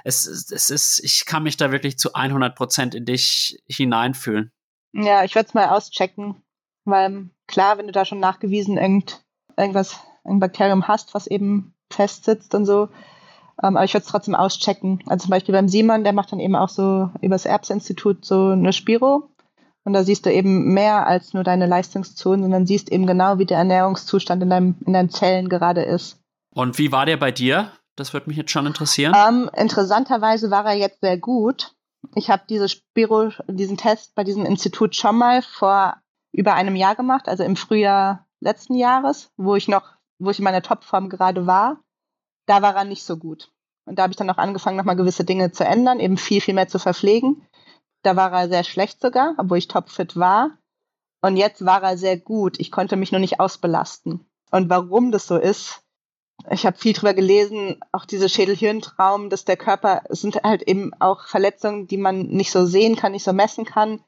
es, es ist, ich kann mich da wirklich zu 100 Prozent in dich hineinfühlen. Ja, ich werde es mal auschecken, weil klar, wenn du da schon nachgewiesen irgend, irgendwas, ein Bakterium hast, was eben festsitzt und so, ähm, aber ich würde es trotzdem auschecken. Also zum Beispiel beim Simon, der macht dann eben auch so über das Erbsinstitut so eine Spiro. Und da siehst du eben mehr als nur deine Leistungszonen, sondern siehst eben genau, wie der Ernährungszustand in, deinem, in deinen Zellen gerade ist. Und wie war der bei dir? Das würde mich jetzt schon interessieren. Ähm, interessanterweise war er jetzt sehr gut. Ich habe diese Spiro, diesen Test bei diesem Institut schon mal vor über einem Jahr gemacht, also im Frühjahr letzten Jahres, wo ich noch, wo ich in meiner Topform gerade war. Da war er nicht so gut. Und da habe ich dann auch angefangen, nochmal gewisse Dinge zu ändern, eben viel, viel mehr zu verpflegen. Da war er sehr schlecht sogar, obwohl ich topfit war. Und jetzt war er sehr gut. Ich konnte mich nur nicht ausbelasten. Und warum das so ist, ich habe viel drüber gelesen, auch diese Schädel-Hirn-Traum, dass der Körper, es sind halt eben auch Verletzungen, die man nicht so sehen kann, nicht so messen kann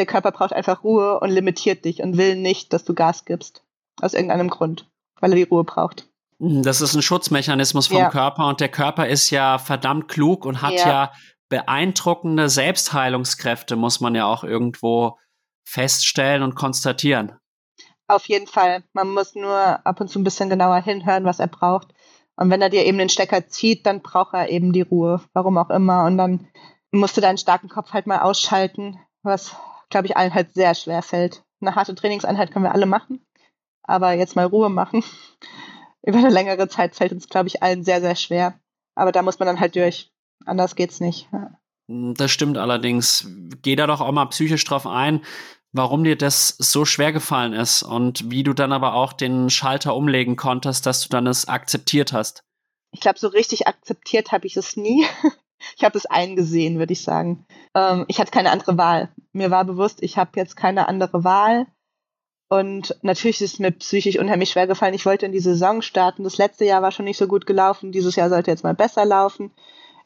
der Körper braucht einfach Ruhe und limitiert dich und will nicht, dass du Gas gibst. Aus irgendeinem Grund, weil er die Ruhe braucht. Das ist ein Schutzmechanismus vom ja. Körper und der Körper ist ja verdammt klug und hat ja. ja beeindruckende Selbstheilungskräfte, muss man ja auch irgendwo feststellen und konstatieren. Auf jeden Fall. Man muss nur ab und zu ein bisschen genauer hinhören, was er braucht. Und wenn er dir eben den Stecker zieht, dann braucht er eben die Ruhe, warum auch immer. Und dann musst du deinen starken Kopf halt mal ausschalten, was, glaube ich, allen halt sehr schwer fällt. Eine harte Trainingseinheit können wir alle machen, aber jetzt mal Ruhe machen. Über eine längere Zeit fällt uns, glaube ich, allen sehr, sehr schwer. Aber da muss man dann halt durch. Anders geht's nicht. Ja. Das stimmt allerdings. Geh da doch auch mal psychisch drauf ein, warum dir das so schwer gefallen ist und wie du dann aber auch den Schalter umlegen konntest, dass du dann es akzeptiert hast. Ich glaube, so richtig akzeptiert habe ich es nie. ich habe es eingesehen, würde ich sagen. Ähm, ich hatte keine andere Wahl. Mir war bewusst, ich habe jetzt keine andere Wahl. Und natürlich ist es mir psychisch unheimlich schwer gefallen. Ich wollte in die Saison starten. Das letzte Jahr war schon nicht so gut gelaufen. Dieses Jahr sollte jetzt mal besser laufen.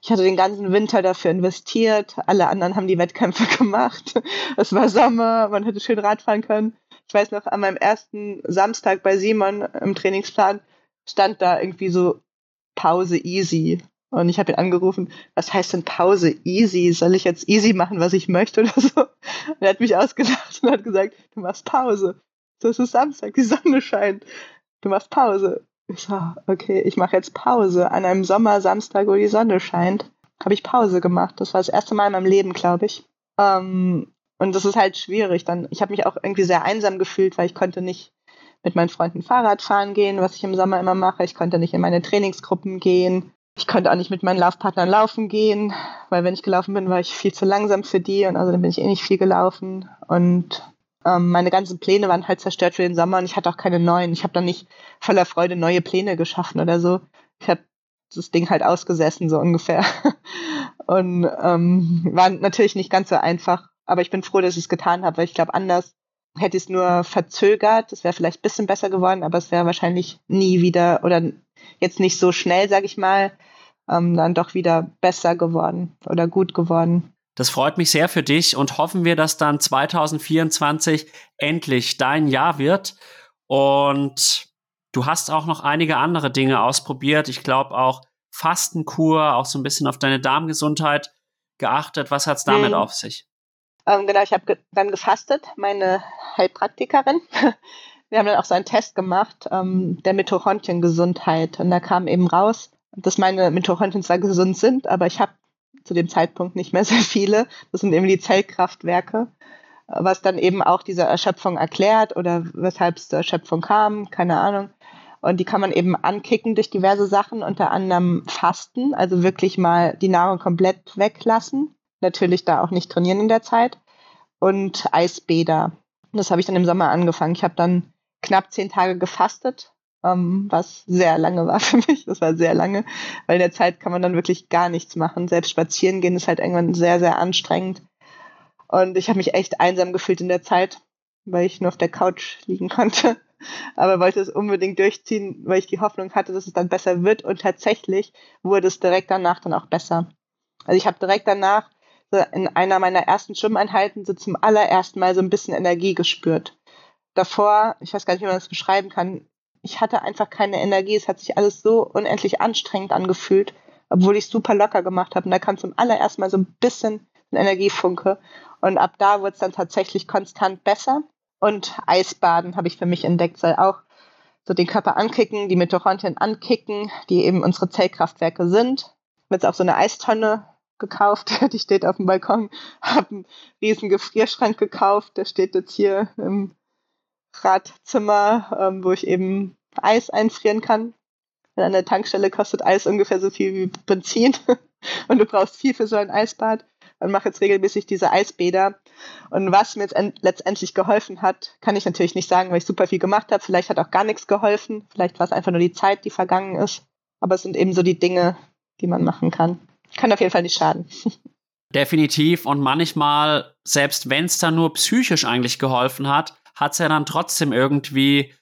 Ich hatte den ganzen Winter dafür investiert. Alle anderen haben die Wettkämpfe gemacht. Es war Sommer, man hätte schön Radfahren können. Ich weiß noch, an meinem ersten Samstag bei Simon im Trainingsplan stand da irgendwie so Pause easy. Und ich habe ihn angerufen, was heißt denn Pause easy? Soll ich jetzt easy machen, was ich möchte oder so? Und er hat mich ausgelacht und hat gesagt, du machst Pause. Das ist Samstag, die Sonne scheint. Du machst Pause. So, okay, ich mache jetzt Pause. An einem Sommersamstag, wo die Sonne scheint, habe ich Pause gemacht. Das war das erste Mal in meinem Leben, glaube ich. Ähm, und das ist halt schwierig. Dann, ich habe mich auch irgendwie sehr einsam gefühlt, weil ich konnte nicht mit meinen Freunden Fahrrad fahren gehen, was ich im Sommer immer mache. Ich konnte nicht in meine Trainingsgruppen gehen. Ich konnte auch nicht mit meinen Laufpartnern laufen gehen, weil wenn ich gelaufen bin, war ich viel zu langsam für die und außerdem bin ich eh nicht viel gelaufen. Und ähm, meine ganzen Pläne waren halt zerstört für den Sommer und ich hatte auch keine neuen. Ich habe dann nicht voller Freude neue Pläne geschaffen oder so. Ich habe das Ding halt ausgesessen, so ungefähr. und ähm, war natürlich nicht ganz so einfach, aber ich bin froh, dass ich es getan habe, weil ich glaube, anders hätte ich es nur verzögert. Es wäre vielleicht ein bisschen besser geworden, aber es wäre wahrscheinlich nie wieder oder jetzt nicht so schnell, sag ich mal, ähm, dann doch wieder besser geworden oder gut geworden. Das freut mich sehr für dich und hoffen wir, dass dann 2024 endlich dein Jahr wird. Und du hast auch noch einige andere Dinge ausprobiert. Ich glaube auch Fastenkur, auch so ein bisschen auf deine Darmgesundheit geachtet. Was hat es damit hm. auf sich? Ähm, genau, ich habe ge dann gefastet, meine Heilpraktikerin. Wir haben dann auch so einen Test gemacht, ähm, der Mitochondriengesundheit. Und da kam eben raus, dass meine Mitochondrien zwar gesund sind, aber ich habe zu dem Zeitpunkt nicht mehr sehr viele. Das sind eben die Zellkraftwerke, was dann eben auch diese Erschöpfung erklärt oder weshalb es zur Erschöpfung kam, keine Ahnung. Und die kann man eben ankicken durch diverse Sachen, unter anderem Fasten, also wirklich mal die Nahrung komplett weglassen. Natürlich da auch nicht trainieren in der Zeit. Und Eisbäder. Das habe ich dann im Sommer angefangen. Ich habe dann knapp zehn Tage gefastet ähm, was sehr lange war für mich. Das war sehr lange, weil in der Zeit kann man dann wirklich gar nichts machen. Selbst spazieren gehen ist halt irgendwann sehr, sehr anstrengend. Und ich habe mich echt einsam gefühlt in der Zeit, weil ich nur auf der Couch liegen konnte. Aber wollte es unbedingt durchziehen, weil ich die Hoffnung hatte, dass es dann besser wird. Und tatsächlich wurde es direkt danach dann auch besser. Also ich habe direkt danach in einer meiner ersten Schwimmeinheiten so zum allerersten Mal so ein bisschen Energie gespürt. Davor, ich weiß gar nicht, wie man das beschreiben kann, ich hatte einfach keine Energie. Es hat sich alles so unendlich anstrengend angefühlt, obwohl ich super locker gemacht habe. Und da kam zum allerersten Mal so ein bisschen ein Energiefunke. Und ab da wurde es dann tatsächlich konstant besser. Und Eisbaden habe ich für mich entdeckt, soll auch so den Körper ankicken, die Mitochondrien ankicken, die eben unsere Zellkraftwerke sind. Ich habe jetzt auch so eine Eistonne gekauft, die steht auf dem Balkon, habe einen riesen Gefrierschrank gekauft, der steht jetzt hier im Radzimmer, ähm, wo ich eben Eis einfrieren kann. An der Tankstelle kostet Eis ungefähr so viel wie Benzin und du brauchst viel für so ein Eisbad. Und mache jetzt regelmäßig diese Eisbäder. Und was mir jetzt letztendlich geholfen hat, kann ich natürlich nicht sagen, weil ich super viel gemacht habe. Vielleicht hat auch gar nichts geholfen. Vielleicht war es einfach nur die Zeit, die vergangen ist. Aber es sind eben so die Dinge, die man machen kann. Kann auf jeden Fall nicht schaden. Definitiv. Und manchmal, selbst wenn es dann nur psychisch eigentlich geholfen hat, hat es ja dann trotzdem irgendwie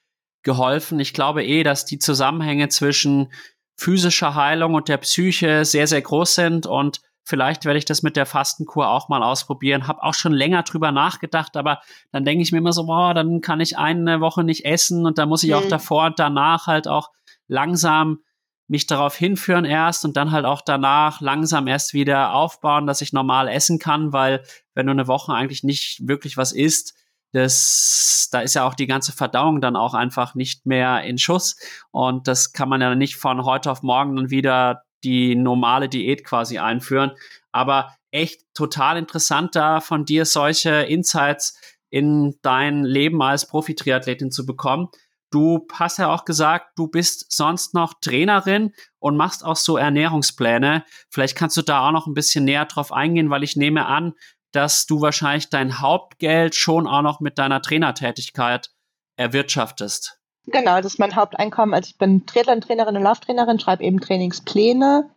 geholfen. Ich glaube eh, dass die Zusammenhänge zwischen physischer Heilung und der Psyche sehr, sehr groß sind und vielleicht werde ich das mit der Fastenkur auch mal ausprobieren. Hab auch schon länger drüber nachgedacht, aber dann denke ich mir immer so, boah, dann kann ich eine Woche nicht essen und dann muss ich mhm. auch davor und danach halt auch langsam mich darauf hinführen erst und dann halt auch danach langsam erst wieder aufbauen, dass ich normal essen kann, weil wenn du eine Woche eigentlich nicht wirklich was isst, das, da ist ja auch die ganze Verdauung dann auch einfach nicht mehr in Schuss. Und das kann man ja nicht von heute auf morgen dann wieder die normale Diät quasi einführen. Aber echt total interessant, da von dir solche Insights in dein Leben als Profi-Triathletin zu bekommen. Du hast ja auch gesagt, du bist sonst noch Trainerin und machst auch so Ernährungspläne. Vielleicht kannst du da auch noch ein bisschen näher drauf eingehen, weil ich nehme an, dass du wahrscheinlich dein Hauptgeld schon auch noch mit deiner Trainertätigkeit erwirtschaftest. Genau, das ist mein Haupteinkommen. Also ich bin Triathlon-Trainerin und Lauftrainerin, schreibe eben Trainingspläne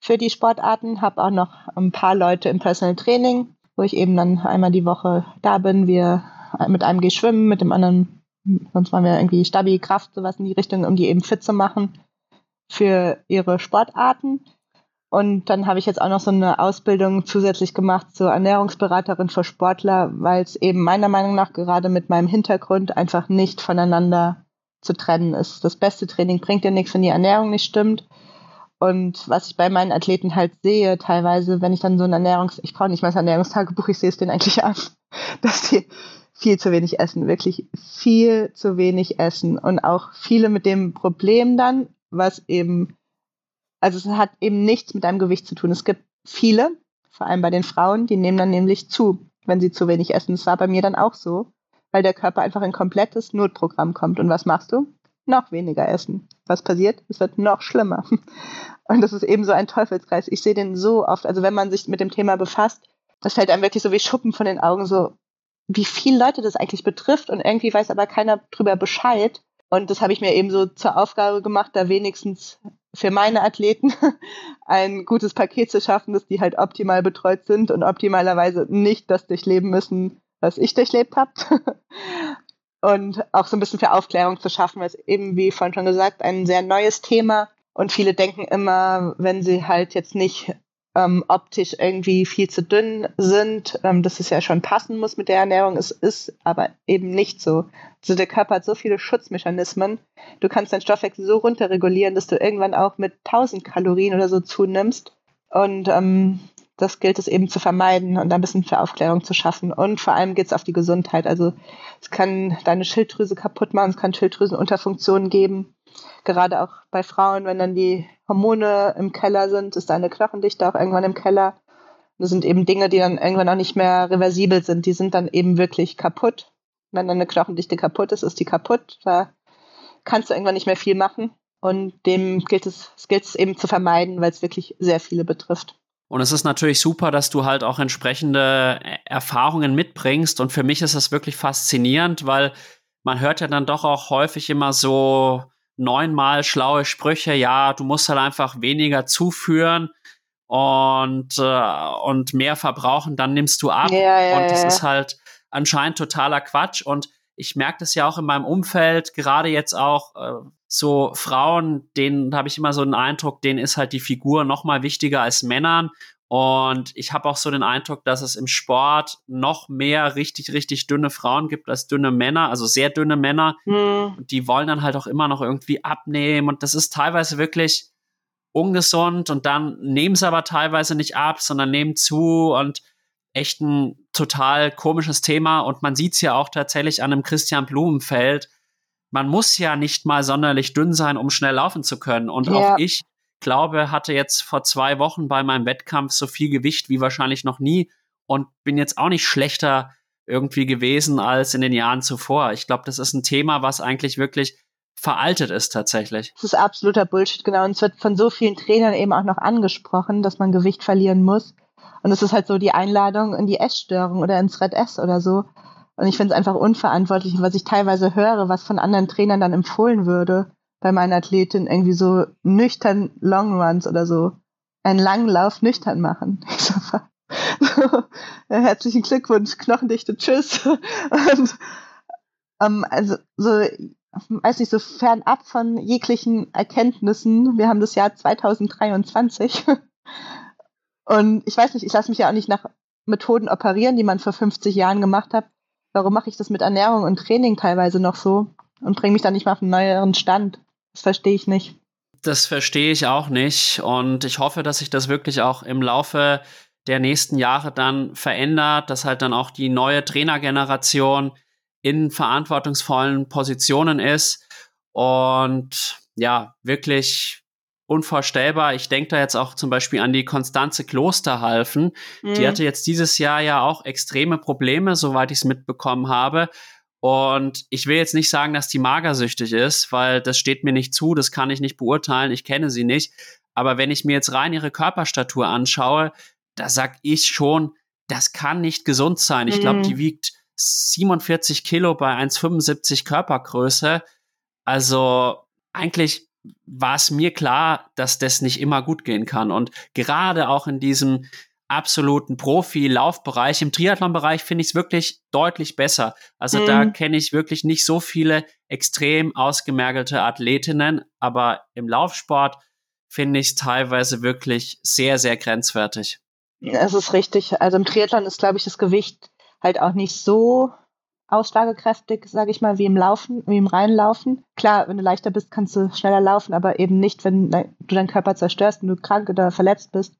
für die Sportarten, habe auch noch ein paar Leute im Personal Training, wo ich eben dann einmal die Woche da bin. Wir mit einem gehe schwimmen, mit dem anderen, sonst machen wir irgendwie Stabi, Kraft, sowas in die Richtung, um die eben fit zu machen für ihre Sportarten. Und dann habe ich jetzt auch noch so eine Ausbildung zusätzlich gemacht zur Ernährungsberaterin für Sportler, weil es eben meiner Meinung nach gerade mit meinem Hintergrund einfach nicht voneinander zu trennen ist. Das beste Training bringt dir nichts, wenn die Ernährung nicht stimmt. Und was ich bei meinen Athleten halt sehe, teilweise, wenn ich dann so ein Ernährungs-, ich brauche nicht mal ein Ernährungstagebuch, ich sehe es denen eigentlich an, dass die viel zu wenig essen, wirklich viel zu wenig essen. Und auch viele mit dem Problem dann, was eben also es hat eben nichts mit deinem Gewicht zu tun. Es gibt viele, vor allem bei den Frauen, die nehmen dann nämlich zu, wenn sie zu wenig essen. Das war bei mir dann auch so, weil der Körper einfach in komplettes Notprogramm kommt. Und was machst du? Noch weniger essen. Was passiert? Es wird noch schlimmer. Und das ist eben so ein Teufelskreis. Ich sehe den so oft, also wenn man sich mit dem Thema befasst, das fällt einem wirklich so wie Schuppen von den Augen, so wie viele Leute das eigentlich betrifft und irgendwie weiß aber keiner drüber Bescheid. Und das habe ich mir eben so zur Aufgabe gemacht, da wenigstens für meine Athleten ein gutes Paket zu schaffen, dass die halt optimal betreut sind und optimalerweise nicht das durchleben müssen, was ich durchlebt habe. und auch so ein bisschen für Aufklärung zu schaffen, weil es eben, wie vorhin schon gesagt, ein sehr neues Thema und viele denken immer, wenn sie halt jetzt nicht ähm, optisch irgendwie viel zu dünn sind, ähm, dass es ja schon passen muss mit der Ernährung. Es ist aber eben nicht so. Also der Körper hat so viele Schutzmechanismen. Du kannst deinen Stoffwechsel so runterregulieren, dass du irgendwann auch mit 1000 Kalorien oder so zunimmst. Und ähm, das gilt es eben zu vermeiden und ein bisschen für Aufklärung zu schaffen. Und vor allem geht es auf die Gesundheit. Also es kann deine Schilddrüse kaputt machen, es kann Schilddrüsenunterfunktionen geben gerade auch bei Frauen, wenn dann die Hormone im Keller sind, ist deine Knochendichte auch irgendwann im Keller. Das sind eben Dinge, die dann irgendwann auch nicht mehr reversibel sind. Die sind dann eben wirklich kaputt. Wenn deine Knochendichte kaputt ist, ist die kaputt. Da kannst du irgendwann nicht mehr viel machen. Und dem gilt es, gilt es eben zu vermeiden, weil es wirklich sehr viele betrifft. Und es ist natürlich super, dass du halt auch entsprechende Erfahrungen mitbringst. Und für mich ist das wirklich faszinierend, weil man hört ja dann doch auch häufig immer so, neunmal schlaue Sprüche, ja, du musst halt einfach weniger zuführen und, äh, und mehr verbrauchen, dann nimmst du ab. Ja, ja, und das ja. ist halt anscheinend totaler Quatsch. Und ich merke das ja auch in meinem Umfeld, gerade jetzt auch äh, so Frauen, denen habe ich immer so einen Eindruck, denen ist halt die Figur noch mal wichtiger als Männern. Und ich habe auch so den Eindruck, dass es im Sport noch mehr richtig, richtig dünne Frauen gibt als dünne Männer, also sehr dünne Männer. Mhm. Und die wollen dann halt auch immer noch irgendwie abnehmen. Und das ist teilweise wirklich ungesund. Und dann nehmen sie aber teilweise nicht ab, sondern nehmen zu und echt ein total komisches Thema. Und man sieht es ja auch tatsächlich an einem Christian Blumenfeld. Man muss ja nicht mal sonderlich dünn sein, um schnell laufen zu können. Und ja. auch ich glaube, hatte jetzt vor zwei Wochen bei meinem Wettkampf so viel Gewicht wie wahrscheinlich noch nie und bin jetzt auch nicht schlechter irgendwie gewesen als in den Jahren zuvor. Ich glaube, das ist ein Thema, was eigentlich wirklich veraltet ist tatsächlich. Das ist absoluter Bullshit, genau. Und es wird von so vielen Trainern eben auch noch angesprochen, dass man Gewicht verlieren muss. Und es ist halt so die Einladung in die Essstörung oder ins Red S oder so. Und ich finde es einfach unverantwortlich, was ich teilweise höre, was von anderen Trainern dann empfohlen würde bei meiner Athletin irgendwie so nüchtern Longruns oder so einen langen Lauf nüchtern machen. Ich so, so, herzlichen Glückwunsch, Knochendichte, tschüss. Und ähm, also so, weiß nicht, so fernab von jeglichen Erkenntnissen. Wir haben das Jahr 2023. Und ich weiß nicht, ich lasse mich ja auch nicht nach Methoden operieren, die man vor 50 Jahren gemacht hat. Warum mache ich das mit Ernährung und Training teilweise noch so und bringe mich dann nicht mal auf einen neueren Stand? Das verstehe ich nicht. Das verstehe ich auch nicht. Und ich hoffe, dass sich das wirklich auch im Laufe der nächsten Jahre dann verändert, dass halt dann auch die neue Trainergeneration in verantwortungsvollen Positionen ist und ja, wirklich unvorstellbar. Ich denke da jetzt auch zum Beispiel an die Konstanze Klosterhalfen. Mhm. Die hatte jetzt dieses Jahr ja auch extreme Probleme, soweit ich es mitbekommen habe. Und ich will jetzt nicht sagen, dass die magersüchtig ist, weil das steht mir nicht zu, das kann ich nicht beurteilen, ich kenne sie nicht. Aber wenn ich mir jetzt rein ihre Körperstatur anschaue, da sag ich schon, das kann nicht gesund sein. Ich glaube, die mhm. wiegt 47 Kilo bei 1,75 Körpergröße. Also eigentlich war es mir klar, dass das nicht immer gut gehen kann. Und gerade auch in diesem absoluten Profi-Laufbereich, im Triathlon-Bereich finde ich es wirklich deutlich besser. Also mhm. da kenne ich wirklich nicht so viele extrem ausgemergelte Athletinnen, aber im Laufsport finde ich es teilweise wirklich sehr, sehr grenzwertig. Es ist richtig. Also im Triathlon ist, glaube ich, das Gewicht halt auch nicht so ausschlagekräftig, sage ich mal, wie im Laufen, wie im Reinlaufen. Klar, wenn du leichter bist, kannst du schneller laufen, aber eben nicht, wenn du deinen Körper zerstörst und du krank oder verletzt bist.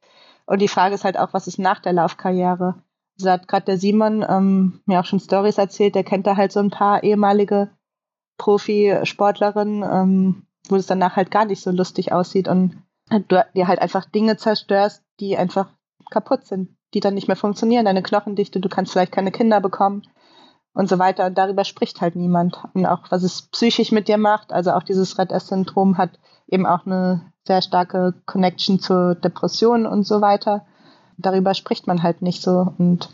Und die Frage ist halt auch, was ist nach der Laufkarriere? So hat gerade der Simon ähm, mir auch schon Stories erzählt, der kennt da halt so ein paar ehemalige Profisportlerinnen, ähm, wo es danach halt gar nicht so lustig aussieht und du dir halt einfach Dinge zerstörst, die einfach kaputt sind, die dann nicht mehr funktionieren, deine Knochendichte, du kannst vielleicht keine Kinder bekommen und so weiter. Und darüber spricht halt niemand. Und auch was es psychisch mit dir macht, also auch dieses Red S-Syndrom hat eben auch eine sehr starke Connection zur Depression und so weiter. Darüber spricht man halt nicht so. Und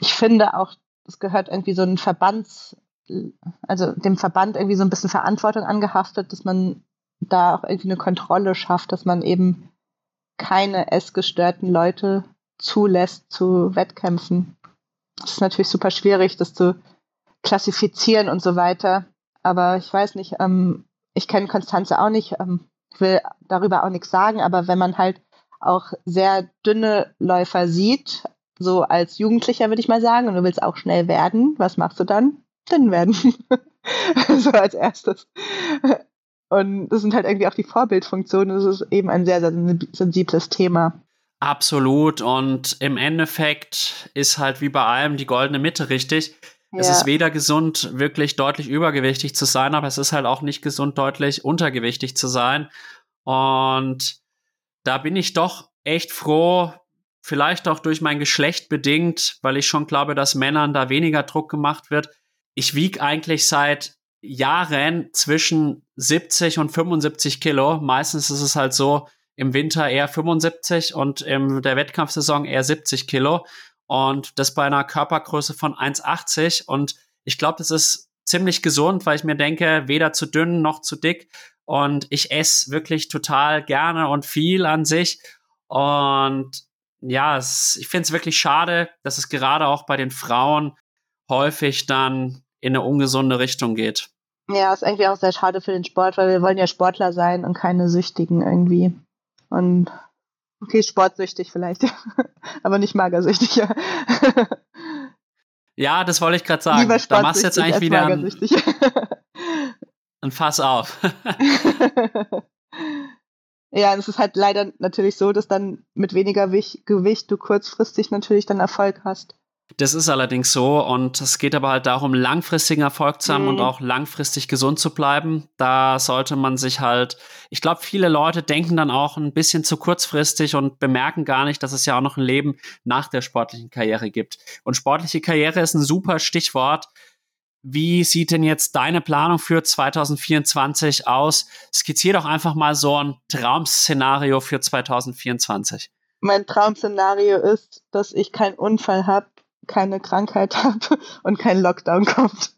ich finde auch, es gehört irgendwie so ein Verbands, also dem Verband irgendwie so ein bisschen Verantwortung angehaftet, dass man da auch irgendwie eine Kontrolle schafft, dass man eben keine essgestörten Leute zulässt zu Wettkämpfen. Es ist natürlich super schwierig, das zu klassifizieren und so weiter. Aber ich weiß nicht, ähm, ich kenne Konstanze auch nicht, ähm, will darüber auch nichts sagen, aber wenn man halt auch sehr dünne Läufer sieht, so als Jugendlicher würde ich mal sagen, und du willst auch schnell werden, was machst du dann? Dünn werden. so als erstes. Und das sind halt irgendwie auch die Vorbildfunktionen. Das ist eben ein sehr, sehr sensibles Thema. Absolut. Und im Endeffekt ist halt wie bei allem die goldene Mitte richtig. Ja. Es ist weder gesund, wirklich deutlich übergewichtig zu sein, aber es ist halt auch nicht gesund, deutlich untergewichtig zu sein. Und da bin ich doch echt froh, vielleicht auch durch mein Geschlecht bedingt, weil ich schon glaube, dass Männern da weniger Druck gemacht wird. Ich wiege eigentlich seit Jahren zwischen 70 und 75 Kilo. Meistens ist es halt so, im Winter eher 75 und in der Wettkampfsaison eher 70 Kilo. Und das bei einer Körpergröße von 1,80. Und ich glaube, das ist ziemlich gesund, weil ich mir denke, weder zu dünn noch zu dick. Und ich esse wirklich total gerne und viel an sich. Und ja, es, ich finde es wirklich schade, dass es gerade auch bei den Frauen häufig dann in eine ungesunde Richtung geht. Ja, ist eigentlich auch sehr schade für den Sport, weil wir wollen ja Sportler sein und keine Süchtigen irgendwie. Und okay, sportsüchtig vielleicht, aber nicht magersüchtig. Ja, ja das wollte ich gerade sagen. Lieber da machst du jetzt eigentlich wieder ein, ein Fass auf. ja, es ist halt leider natürlich so, dass dann mit weniger Gewicht du kurzfristig natürlich dann Erfolg hast. Das ist allerdings so und es geht aber halt darum, langfristigen Erfolg zu haben mhm. und auch langfristig gesund zu bleiben. Da sollte man sich halt, ich glaube, viele Leute denken dann auch ein bisschen zu kurzfristig und bemerken gar nicht, dass es ja auch noch ein Leben nach der sportlichen Karriere gibt. Und sportliche Karriere ist ein super Stichwort. Wie sieht denn jetzt deine Planung für 2024 aus? Skizzier doch einfach mal so ein Traumszenario für 2024. Mein Traumszenario ist, dass ich keinen Unfall habe keine Krankheit habe und kein Lockdown kommt.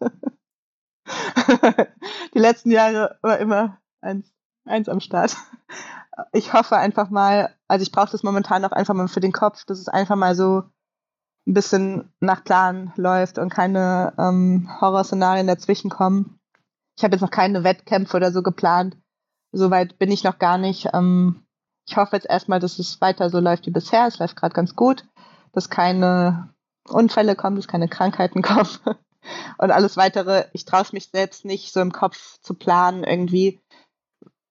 Die letzten Jahre war immer eins, eins am Start. Ich hoffe einfach mal, also ich brauche das momentan auch einfach mal für den Kopf, dass es einfach mal so ein bisschen nach Plan läuft und keine ähm, Horrorszenarien dazwischen kommen. Ich habe jetzt noch keine Wettkämpfe oder so geplant. Soweit bin ich noch gar nicht. Ähm, ich hoffe jetzt erstmal, dass es weiter so läuft wie bisher. Es läuft gerade ganz gut, dass keine Unfälle kommen, dass keine Krankheiten kommen. Und alles weitere, ich traue es mich selbst nicht so im Kopf zu planen irgendwie,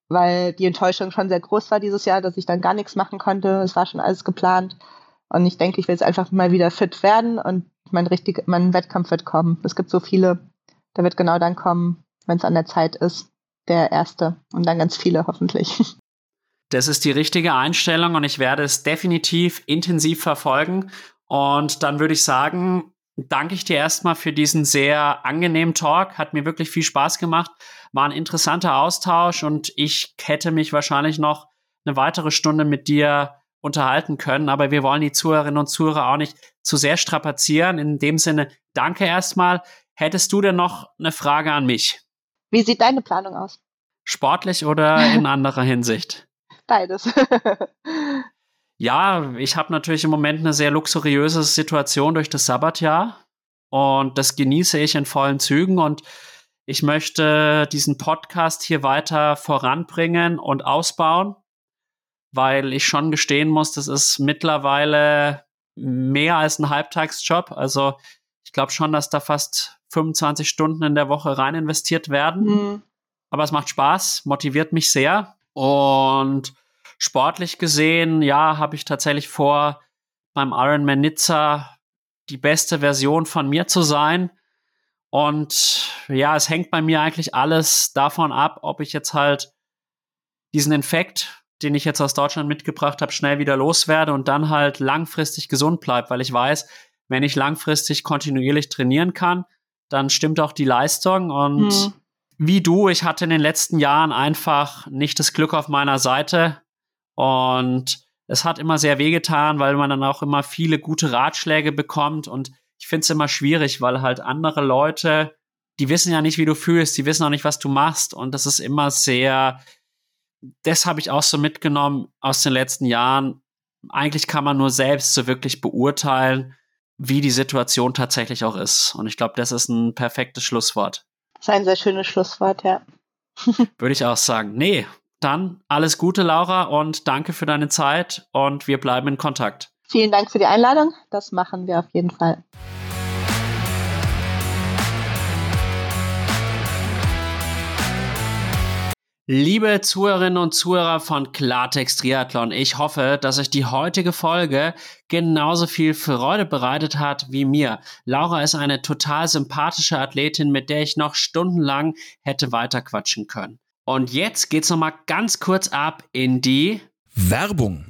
weil die Enttäuschung schon sehr groß war dieses Jahr, dass ich dann gar nichts machen konnte. Es war schon alles geplant. Und ich denke, ich will jetzt einfach mal wieder fit werden und mein, richtig, mein Wettkampf wird kommen. Es gibt so viele, der wird genau dann kommen, wenn es an der Zeit ist. Der erste und dann ganz viele hoffentlich. Das ist die richtige Einstellung und ich werde es definitiv intensiv verfolgen. Und dann würde ich sagen, danke ich dir erstmal für diesen sehr angenehmen Talk. Hat mir wirklich viel Spaß gemacht. War ein interessanter Austausch und ich hätte mich wahrscheinlich noch eine weitere Stunde mit dir unterhalten können. Aber wir wollen die Zuhörerinnen und Zuhörer auch nicht zu sehr strapazieren. In dem Sinne, danke erstmal. Hättest du denn noch eine Frage an mich? Wie sieht deine Planung aus? Sportlich oder in anderer Hinsicht? Beides. ja, ich habe natürlich im Moment eine sehr luxuriöse Situation durch das Sabbatjahr und das genieße ich in vollen Zügen und ich möchte diesen Podcast hier weiter voranbringen und ausbauen weil ich schon gestehen muss, das ist mittlerweile mehr als ein Halbtagsjob. Also ich glaube schon, dass da fast 25 Stunden in der Woche rein investiert werden. Mhm. Aber es macht Spaß, motiviert mich sehr. Und sportlich gesehen, ja, habe ich tatsächlich vor, beim Ironman Nizza die beste Version von mir zu sein. Und ja, es hängt bei mir eigentlich alles davon ab, ob ich jetzt halt diesen Infekt den ich jetzt aus Deutschland mitgebracht habe, schnell wieder loswerde und dann halt langfristig gesund bleibe, weil ich weiß, wenn ich langfristig kontinuierlich trainieren kann, dann stimmt auch die Leistung und hm. wie du, ich hatte in den letzten Jahren einfach nicht das Glück auf meiner Seite und es hat immer sehr wehgetan, weil man dann auch immer viele gute Ratschläge bekommt und ich finde es immer schwierig, weil halt andere Leute, die wissen ja nicht, wie du fühlst, die wissen auch nicht, was du machst und das ist immer sehr das habe ich auch so mitgenommen aus den letzten Jahren. Eigentlich kann man nur selbst so wirklich beurteilen, wie die Situation tatsächlich auch ist. Und ich glaube, das ist ein perfektes Schlusswort. Das ist ein sehr schönes Schlusswort, ja. Würde ich auch sagen. Nee, dann alles Gute, Laura, und danke für deine Zeit und wir bleiben in Kontakt. Vielen Dank für die Einladung. Das machen wir auf jeden Fall. Liebe Zuhörerinnen und Zuhörer von Klartext Triathlon, ich hoffe, dass euch die heutige Folge genauso viel Freude bereitet hat wie mir. Laura ist eine total sympathische Athletin, mit der ich noch stundenlang hätte weiterquatschen können. Und jetzt geht's nochmal ganz kurz ab in die Werbung.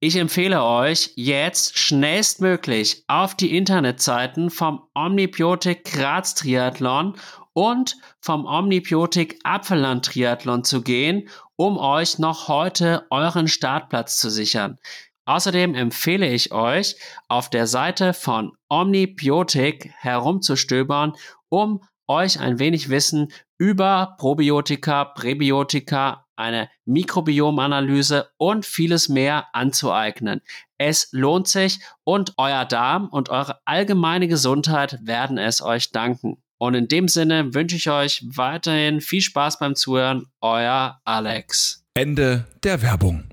Ich empfehle euch jetzt schnellstmöglich auf die Internetseiten vom Omnibiotik Graz Triathlon und vom Omnibiotik Apfelland Triathlon zu gehen, um euch noch heute euren Startplatz zu sichern. Außerdem empfehle ich euch, auf der Seite von Omnibiotik herumzustöbern, um euch ein wenig Wissen über Probiotika, Präbiotika, eine Mikrobiomanalyse und vieles mehr anzueignen. Es lohnt sich und euer Darm und eure allgemeine Gesundheit werden es euch danken. Und in dem Sinne wünsche ich euch weiterhin viel Spaß beim Zuhören. Euer Alex. Ende der Werbung.